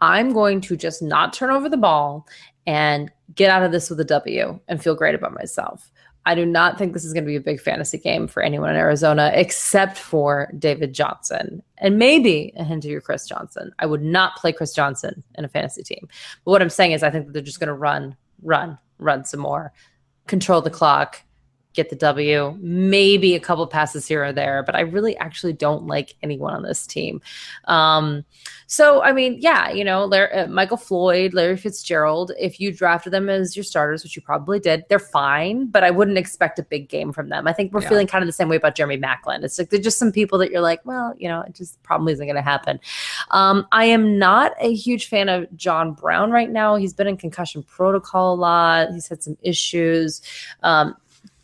I'm going to just not turn over the ball and get out of this with a W and feel great about myself. I do not think this is going to be a big fantasy game for anyone in Arizona except for David Johnson and maybe a hint of your Chris Johnson. I would not play Chris Johnson in a fantasy team. But what I'm saying is, I think that they're just going to run, run, run some more, control the clock, get the W, maybe a couple passes here or there. But I really actually don't like anyone on this team. Um, so, I mean, yeah, you know, Larry, uh, Michael Floyd, Larry Fitzgerald, if you drafted them as your starters, which you probably did, they're fine, but I wouldn't expect a big game from them. I think we're Yeah. feeling kind of the same way about Jeremy Maclin. It's like they're just some people that you're like, well, you know, it just probably isn't going to happen. Um, I am not a huge fan of John Brown right now. He's been in concussion protocol a lot. He's had some issues. Um,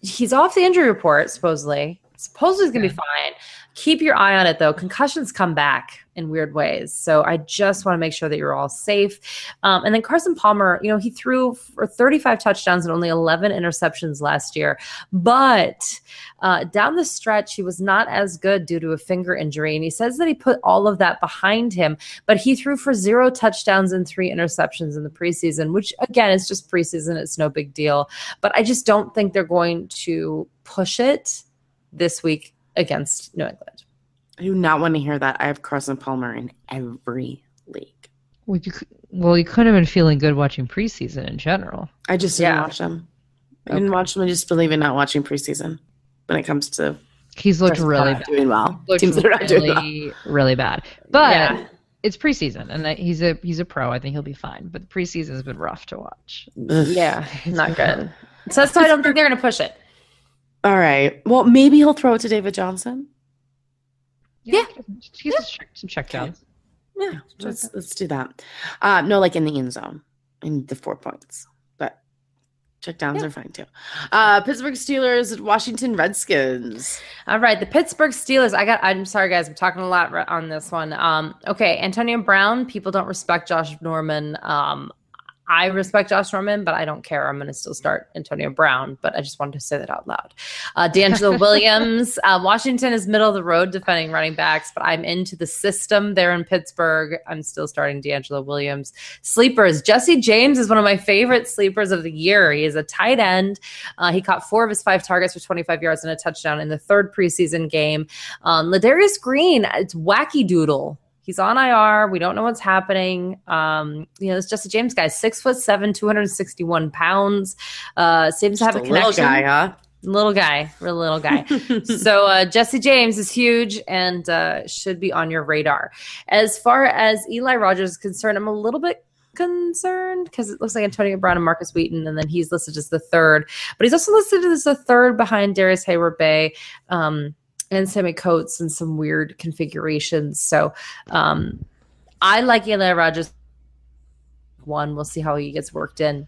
he's off the injury report, supposedly. Supposedly he's going to be hmm. fine. Keep your eye on it, though. Concussions come back in weird ways. So I just want to make sure that you're all safe. Um, and then Carson Palmer, you know, he threw for 35 touchdowns and only 11 interceptions last year. But uh, down the stretch, he was not as good due to a finger injury. And he says that he put all of that behind him, but he threw for zero touchdowns and three interceptions in the preseason, which again is just preseason. It's no big deal. But I just don't think they're going to push it this week against New England. I do not want to hear that. I have Carson Palmer in every league. Well, you, cou- well, you could have been feeling good watching preseason in general. I just didn't Yeah. watch them. I didn't watch them. I just believe in not watching preseason when it comes to He's looked teams really bad. doing well. Looked Teams that are not doing well. really, really bad. But Yeah. it's preseason, and he's a he's a pro. I think he'll be fine. But preseason has been rough to watch. Yeah, not good. So that's why I don't think they're going to push it. All right. Well, maybe he'll throw it to David Johnson. Yeah. he's yeah. check, some check downs. Yeah, let's let's do that. Uh, no, like in the end zone, in the four points. But check downs are fine too. Uh, Pittsburgh Steelers, Washington Redskins. All right, the Pittsburgh Steelers. I got. I'm sorry, guys. I'm talking a lot on this one. Um, okay, Antonio Brown. People don't respect Josh Norman. Um, I respect Josh Norman, but I don't care. I'm going to still start Antonio Brown, but I just wanted to say that out loud. Uh, D'Angelo Williams. Uh, Washington is middle of the road defending running backs, but I'm into the system there in Pittsburgh. I'm still starting DeAngelo Williams. Sleepers. Jesse James is one of my favorite sleepers of the year. He is a tight end. Uh, he caught four of his five targets for 25 yards and a touchdown in the third preseason game. Um, Ladarius Green, it's wacky doodle. He's on IR. We don't know what's happening. Um, you know, this Jesse James guy, six foot seven, 261 pounds. Uh, seems to have Just a a little connection. guy, huh? Little guy, real little guy. so uh, Jesse James is huge and uh, should be on your radar. As far as Eli Rogers is concerned, I'm a little bit concerned because it looks like Antonio Brown and Markus Wheaton, and then he's listed as the third, but he's also listed as the third behind Darrius Heyward-Bey. Um, and Sammie Coates and some weird configurations. So um, I like Eli Rogers. One, we'll see how he gets worked in.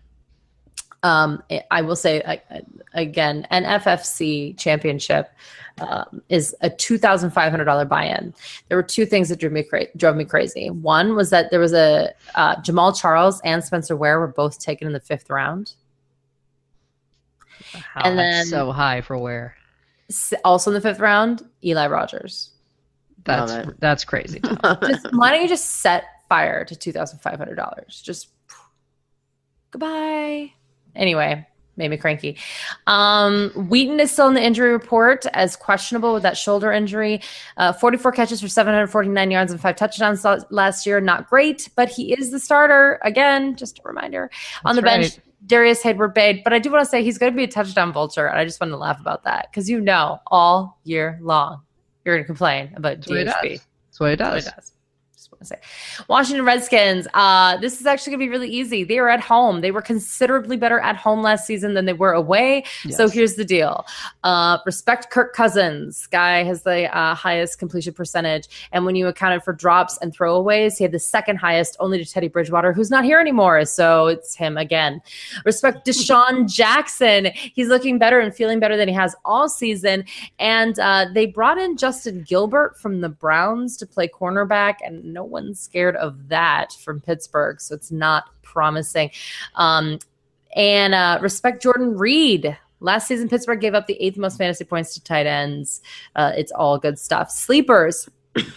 Um, I will say uh, again, an FFC championship um, is a two thousand five hundred dollar buy-in. There were two things that drove me cra- drove me crazy. One was that there was a uh, Jamaal Charles and Spencer Ware were both taken in the fifth round. Wow, And then- so high for Ware? S- Also in the fifth round, Eli Rogers. That's that's crazy. Just, why don't you just set fire to two thousand five hundred dollars? Just goodbye. Anyway, made me cranky. Um, Wheaton is still in the injury report as questionable with that shoulder injury. Uh, 44 catches for 749 yards and five touchdowns last year. Not great, but he is the starter. Again, just a reminder. On the That's bench, right. Darrius Heyward-Bey. But I do want to say he's going to be a touchdown vulture. And I just want to laugh about that because you know all year long you're going to complain about That's what he DHB. does. That's what That's does. what it does. Want to say, Washington Redskins. Uh, this is actually going to be really easy. They are at home. They were considerably better at home last season than they were away. So here's the deal: uh, respect Kirk Cousins. Guy has the uh, highest completion percentage, and when you accounted for drops and throwaways, he had the second highest, only to Teddy Bridgewater, who's not here anymore. So it's him again. Respect DeSean Jackson. He's looking better and feeling better than he has all season. And uh, they brought in Justin Gilbert from the Browns to play cornerback, and no one's scared of that from Pittsburgh. So it's not promising. Um, and uh, respect Jordan Reed. Last season, Pittsburgh gave up the eighth most fantasy points to tight ends. Uh, it's all good stuff. Sleepers.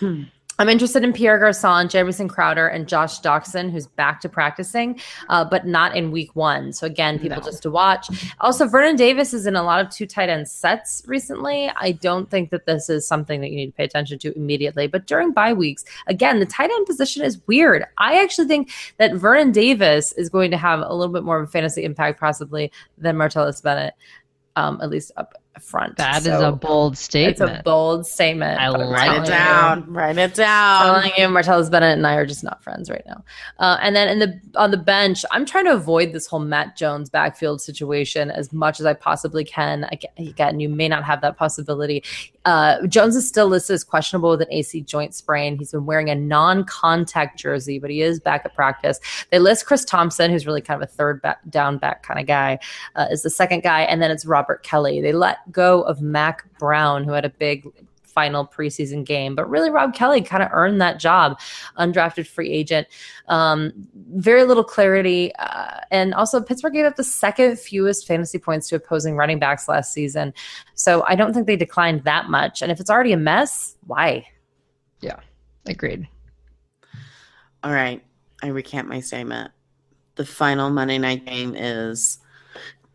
I'm interested in Pierre Garcon, Jamison Crowder, and Josh Doctson, who's back to practicing, uh, but not in week one. So, again, people just to watch. Also, Vernon Davis is in a lot of two tight end sets recently. I don't think that this is something that you need to pay attention to immediately. But during bye weeks, again, the tight end position is weird. I actually think that Vernon Davis is going to have a little bit more of a fantasy impact, possibly, than Martellus Bennett, um, at least up front. That is So a bold statement. It's a bold statement. I but I'm like Write it down. Write it down. telling you, Martellus Bennett and I are just not friends right now. Uh, and then in the on the bench, I'm trying to avoid this whole Matt Jones backfield situation as much as I possibly can. Again, again you may not have that possibility. Uh, Jones is still listed as questionable with an AC joint sprain. He's been wearing a non-contact jersey, but he is back at practice. They list Chris Thompson, who's really kind of a third back, down back kind of guy, uh, is the second guy, and then it's Robert Kelly. They let go of Mack Brown, who had a big final preseason game. But really, Rob Kelly kind of earned that job, undrafted free agent. Um, very little clarity. Uh, and also, Pittsburgh gave up the second fewest fantasy points to opposing running backs last season. So I don't think they declined that much. And if it's already a mess, why? Yeah, agreed. All right. I recant my statement. The final Monday night game is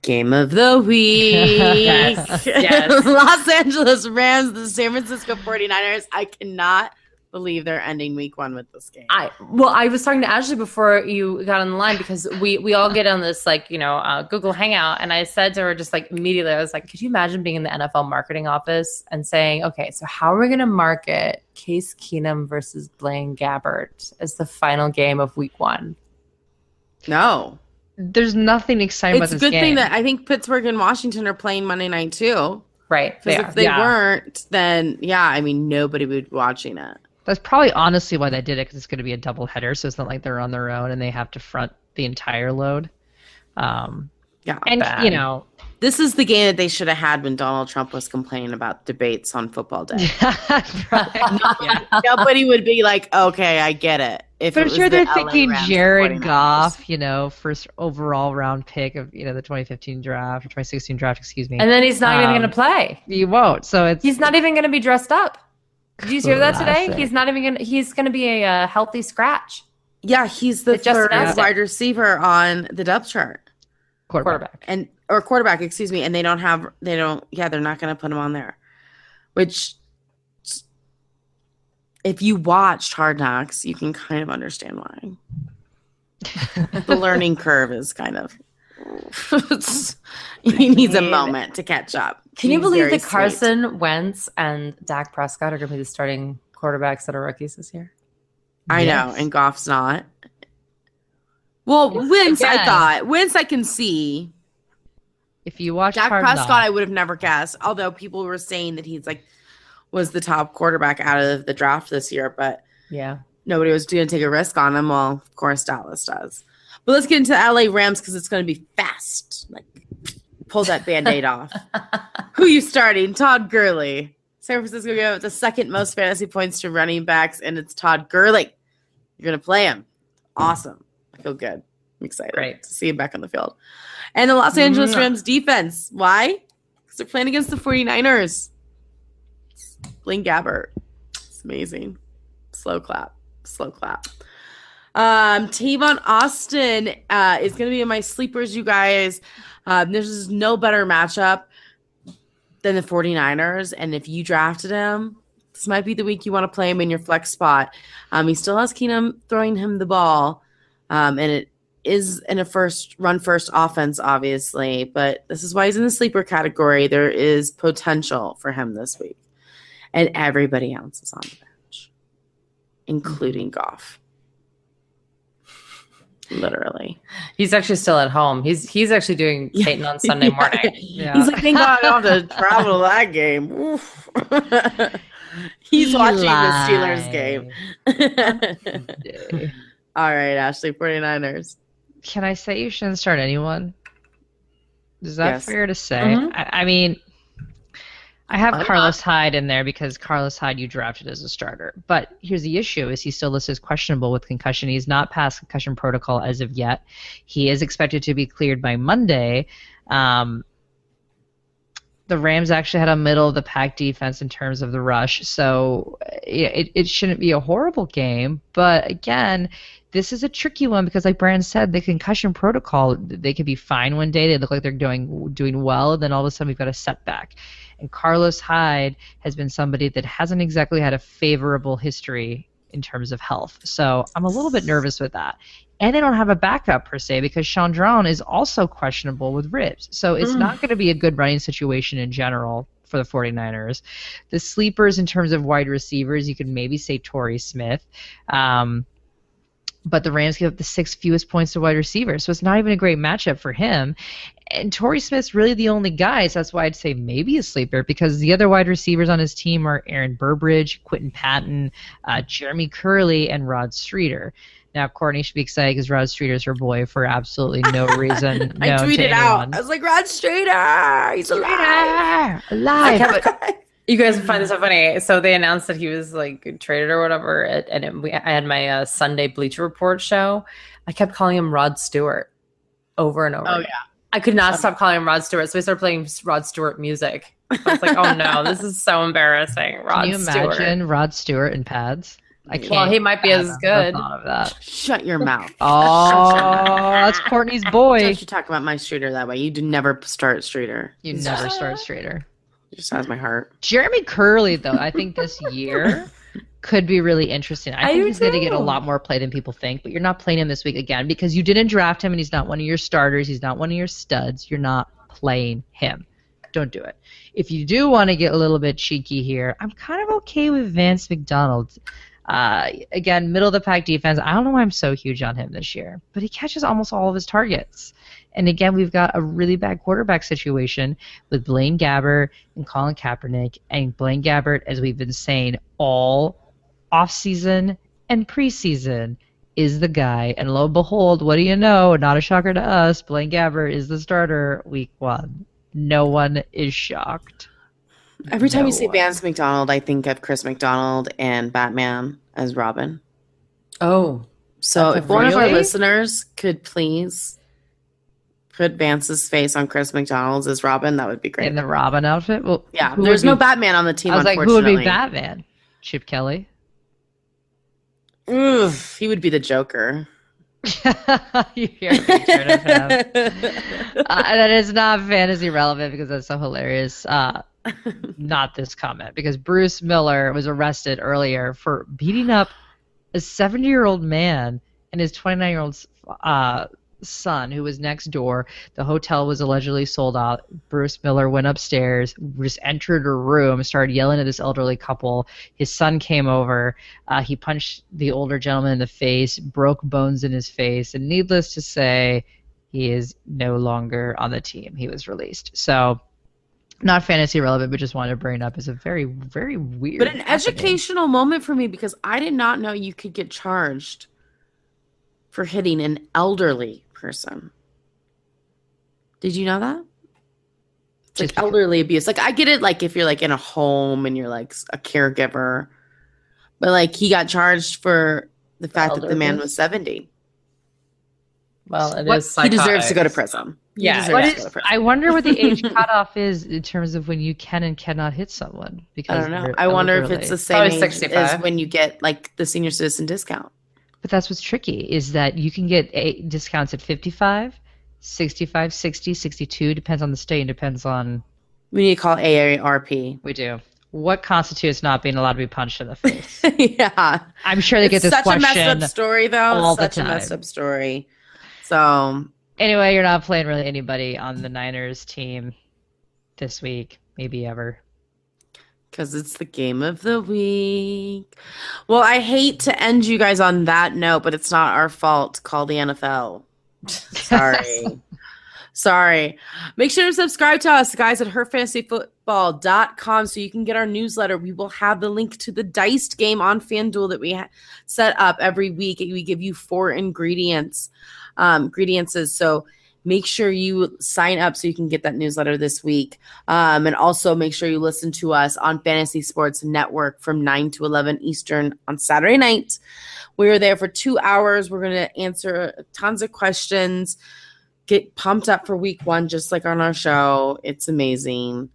game of the week. Yes, yes. Los Angeles Rams, the San Francisco 49ers. I cannot believe they're ending week one with this game. I well, I was talking to Ashley before you got on the line because we we all get on this like you know uh, Google Hangout, and I said to her just like immediately, I was like, could you imagine being in the NFL marketing office and saying, okay, so how are we going to market Case Keenum versus Blaine Gabbert as the final game of Week One? no. There's nothing exciting It's a about this good thing that I think Pittsburgh and Washington are playing Monday night too. Right? They Because are. if they yeah. weren't, then yeah, I mean, nobody would be watching it. That's probably honestly why they did it because it's going to be a double header, so it's not like they're on their own and they have to front the entire load. Um, Yeah. and Bad. you know, This is the game that they should have had when Donald Trump was complaining about debates on football day. yeah. Nobody would be like, okay, I get it. If But it I'm was sure the they're LA thinking Rams Jared Goff, you know, first overall round pick of you know the 2015 draft or 2016 draft, excuse me. And then he's not even Um, going to play. you won't. So it's He's not even going to be dressed up. Did you hear that today? He's not even going. to He's going to be a uh, healthy scratch Yeah, he's the They third announced wide receiver on the depth chart, quarterback. quarterback. and or quarterback, excuse me. And they don't have, they don't. Yeah, they're not going to put him on there, which if you watched Hard Knocks, you can kind of understand why. the learning curve is kind of. he needs a moment to catch up. Can you believe that sweet. Carson Wentz and Dak Prescott are going to be the starting quarterbacks that are rookies this year? I know, and Goff's not. Well, Wentz, I thought Wentz, I can see. If you watch Dak Prescott, I would have never guessed. Although people were saying that he's like was the top quarterback out of the draft this year, but Yeah. nobody was going to take a risk on him. Well, of course, Dallas does. But let's get into the LA Rams because it's going to be fast. Like, pull that band aid off. Who you starting? Todd Gurley. San Francisco gave up the second most fantasy points to running backs, and it's Todd Gurley. You're going to play him. Awesome. I feel good. I'm excited Great. to see him back on the field. And the Los Angeles Rams defense. Why? Because they're playing against the 49ers. Blaine Gabbert. It's amazing. Slow clap. Slow clap. Um, Tavon Austin uh, is going to be in my sleepers, you guys. Um, there's no better matchup than the 49ers. And if you drafted him, this might be the week you want to play him in your flex spot. Um, he still has Keenum throwing him the ball. Um, and it is in a first run first offense, obviously, but this is why he's in the sleeper category. There is potential for him this week. And everybody else is on the bench, including Goff. Literally. He's actually still at home. He's he's actually doing Peyton on Sunday morning. Yeah. He's like, thank God I don't have to travel to that game. Oof. He's watching the Steelers game. All right, Ashley, 49ers. Can I say you shouldn't start anyone? Is that Yes. fair to say? Mhm. I, I mean, I have Why Carlos Hyde in there because Carlos Hyde you drafted as a starter. But here's the issue: is he still listed as questionable with concussion? He's not past concussion protocol as of yet. He is expected to be cleared by Monday. Um, the Rams actually had a middle of the pack defense in terms of the rush, so it, it shouldn't be a horrible game. But again, this is a tricky one because, like Brand said, the concussion protocol they could be fine one day, they look like they're doing doing well, and then all of a sudden we've got a setback. And Carlos Hyde has been somebody that hasn't exactly had a favorable history in terms of health, so I'm a little bit nervous with that. And they don't have a backup per se because Shaun Draughn is also questionable with ribs. So it's not going to be a good running situation in general for the 49ers. The sleepers in terms of wide receivers, you could maybe say Torrey Smith. Um, but the Rams give up the sixth fewest points to wide receivers, so it's not even a great matchup for him. And Torrey Smith's really the only guy, so that's why I'd say maybe a sleeper because the other wide receivers on his team are Aaron Burbridge, Quinton Patton, uh, Jeremy Kerley, and Rod Streater. Now, Courtney should be excited because Rod Streater's her boy for absolutely no reason. I tweeted out. I was like, Rod Streater, he's alive. Streater! Alive! You guys find this so funny. So they announced that he was like traded or whatever, at, and it, we, I had my uh, Sunday Bleacher Report show. I kept calling him Rod Stewart over and over. Oh, again. I could not stop calling him Rod Stewart, so I started playing Rod Stewart music. I was like, "Oh no, this is so embarrassing." Rod Can you Stewart. imagine Rod Stewart in pads? I can't. Well, he might be as good. Thought of that. Shut your mouth. Oh, that's Courtney's boy. Don't you talk about my Streater that way. You do never start Streater. You never start straighter. It just has my heart. Jeremy Kerley, though, I think this year could be really interesting. I, I think he's going to get a lot more play than people think, but you're not playing him this week again because you didn't draft him and he's not one of your starters. He's not one of your studs. You're not playing him. Don't do it. If you do want to get a little bit cheeky here, I'm kind of okay with Vance McDonald. Uh, again, middle of the pack defense. I don't know why I'm so huge on him this year, but he catches almost all of his targets. And again, we've got a really bad quarterback situation with Blaine Gabbert and Colin Kaepernick. And Blaine Gabbert, as we've been saying all offseason and preseason, is the guy. And lo and behold, what do you know? Not a shocker to us. Blaine Gabbert is the starter week one. No one is shocked. Every time you No say one. Vance McDonald, I think of Chris McDonald and Batman as Robin. Oh, So if one of our listeners could please put Vance's face on Chris McDonald's as Robin, that would be great. In the Robin outfit? Well, yeah, there's no be- Batman on the team. I was like, who would be. Batman? Chip Kelly? Oof, he would be the Joker. you hear a picture of him. uh, that is not fantasy relevant because that's so hilarious. Uh, not this comment because Bruce Miller was arrested earlier for beating up a 70 year old man and his 29 year old uh, son who was next door. The hotel was allegedly sold out. Bruce Miller went upstairs, just entered a room, started yelling at this elderly couple. His son came over. Uh, he punched the older gentleman in the face, broke bones in his face, and needless to say, he is no longer on the team. He was released. So not fantasy relevant, but just wanted to bring it up as a very, very weird. But an happening. educational moment for me because I did not know you could get charged for hitting an elderly person. Did you know that? It's Just like because- elderly abuse. Like I get it like if you're like in a home and you're like a caregiver. But like he got charged for the fact that the man was 70. Well, it is. What- he deserves to go to prison. He Yeah, deserves What to to prison. I wonder what the age cutoff is in terms of when you can and cannot hit someone. Because I don't know. I wonder if it's the same Probably age 65. as when you get like the senior citizen discount. But that's what's tricky is that you can get a, discounts at 55, 65, 60, 62. Depends on the state and depends on. We need to call AARP. We do. What constitutes not being allowed to be punched in the face? yeah. I'm sure they get It's this such a messed up story, though. all It's the such a messed up story. So Anyway, you're not playing really anybody on the Niners team this week, maybe ever. Because it's the game of the week. Well, I hate to end you guys on that note, but it's not our fault. Call the NFL. Sorry. Sorry. Make sure to subscribe to us, guys, at herfantasyfootball.com so you can get our newsletter. We will have the link to the diced game on FanDuel that we ha- set up every week. We give you four ingredients, um, ingredients. So make sure you sign up so you can get that newsletter this week. Um, and also make sure you listen to us on Fantasy Sports Network from 9 to 11 Eastern on Saturday night. We are there for two hours. We're going to answer tons of questions, get pumped up for week one, just like on our show. It's amazing.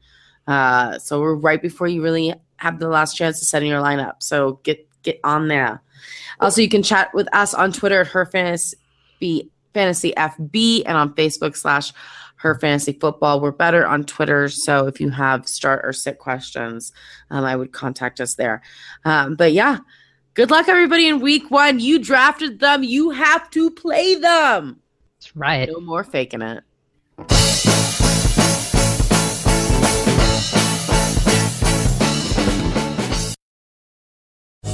Uh, so we're right before you really have the last chance to set in your lineup. So get get on there. Also, you can chat with us on Twitter at her fantasy FB and on Facebook slash her fantasy football. We're better on Twitter. So if you have start or sit questions, um, I would contact us there. Um, but yeah, good luck everybody in week one. You drafted them. You have to play them. That's right. No more faking it.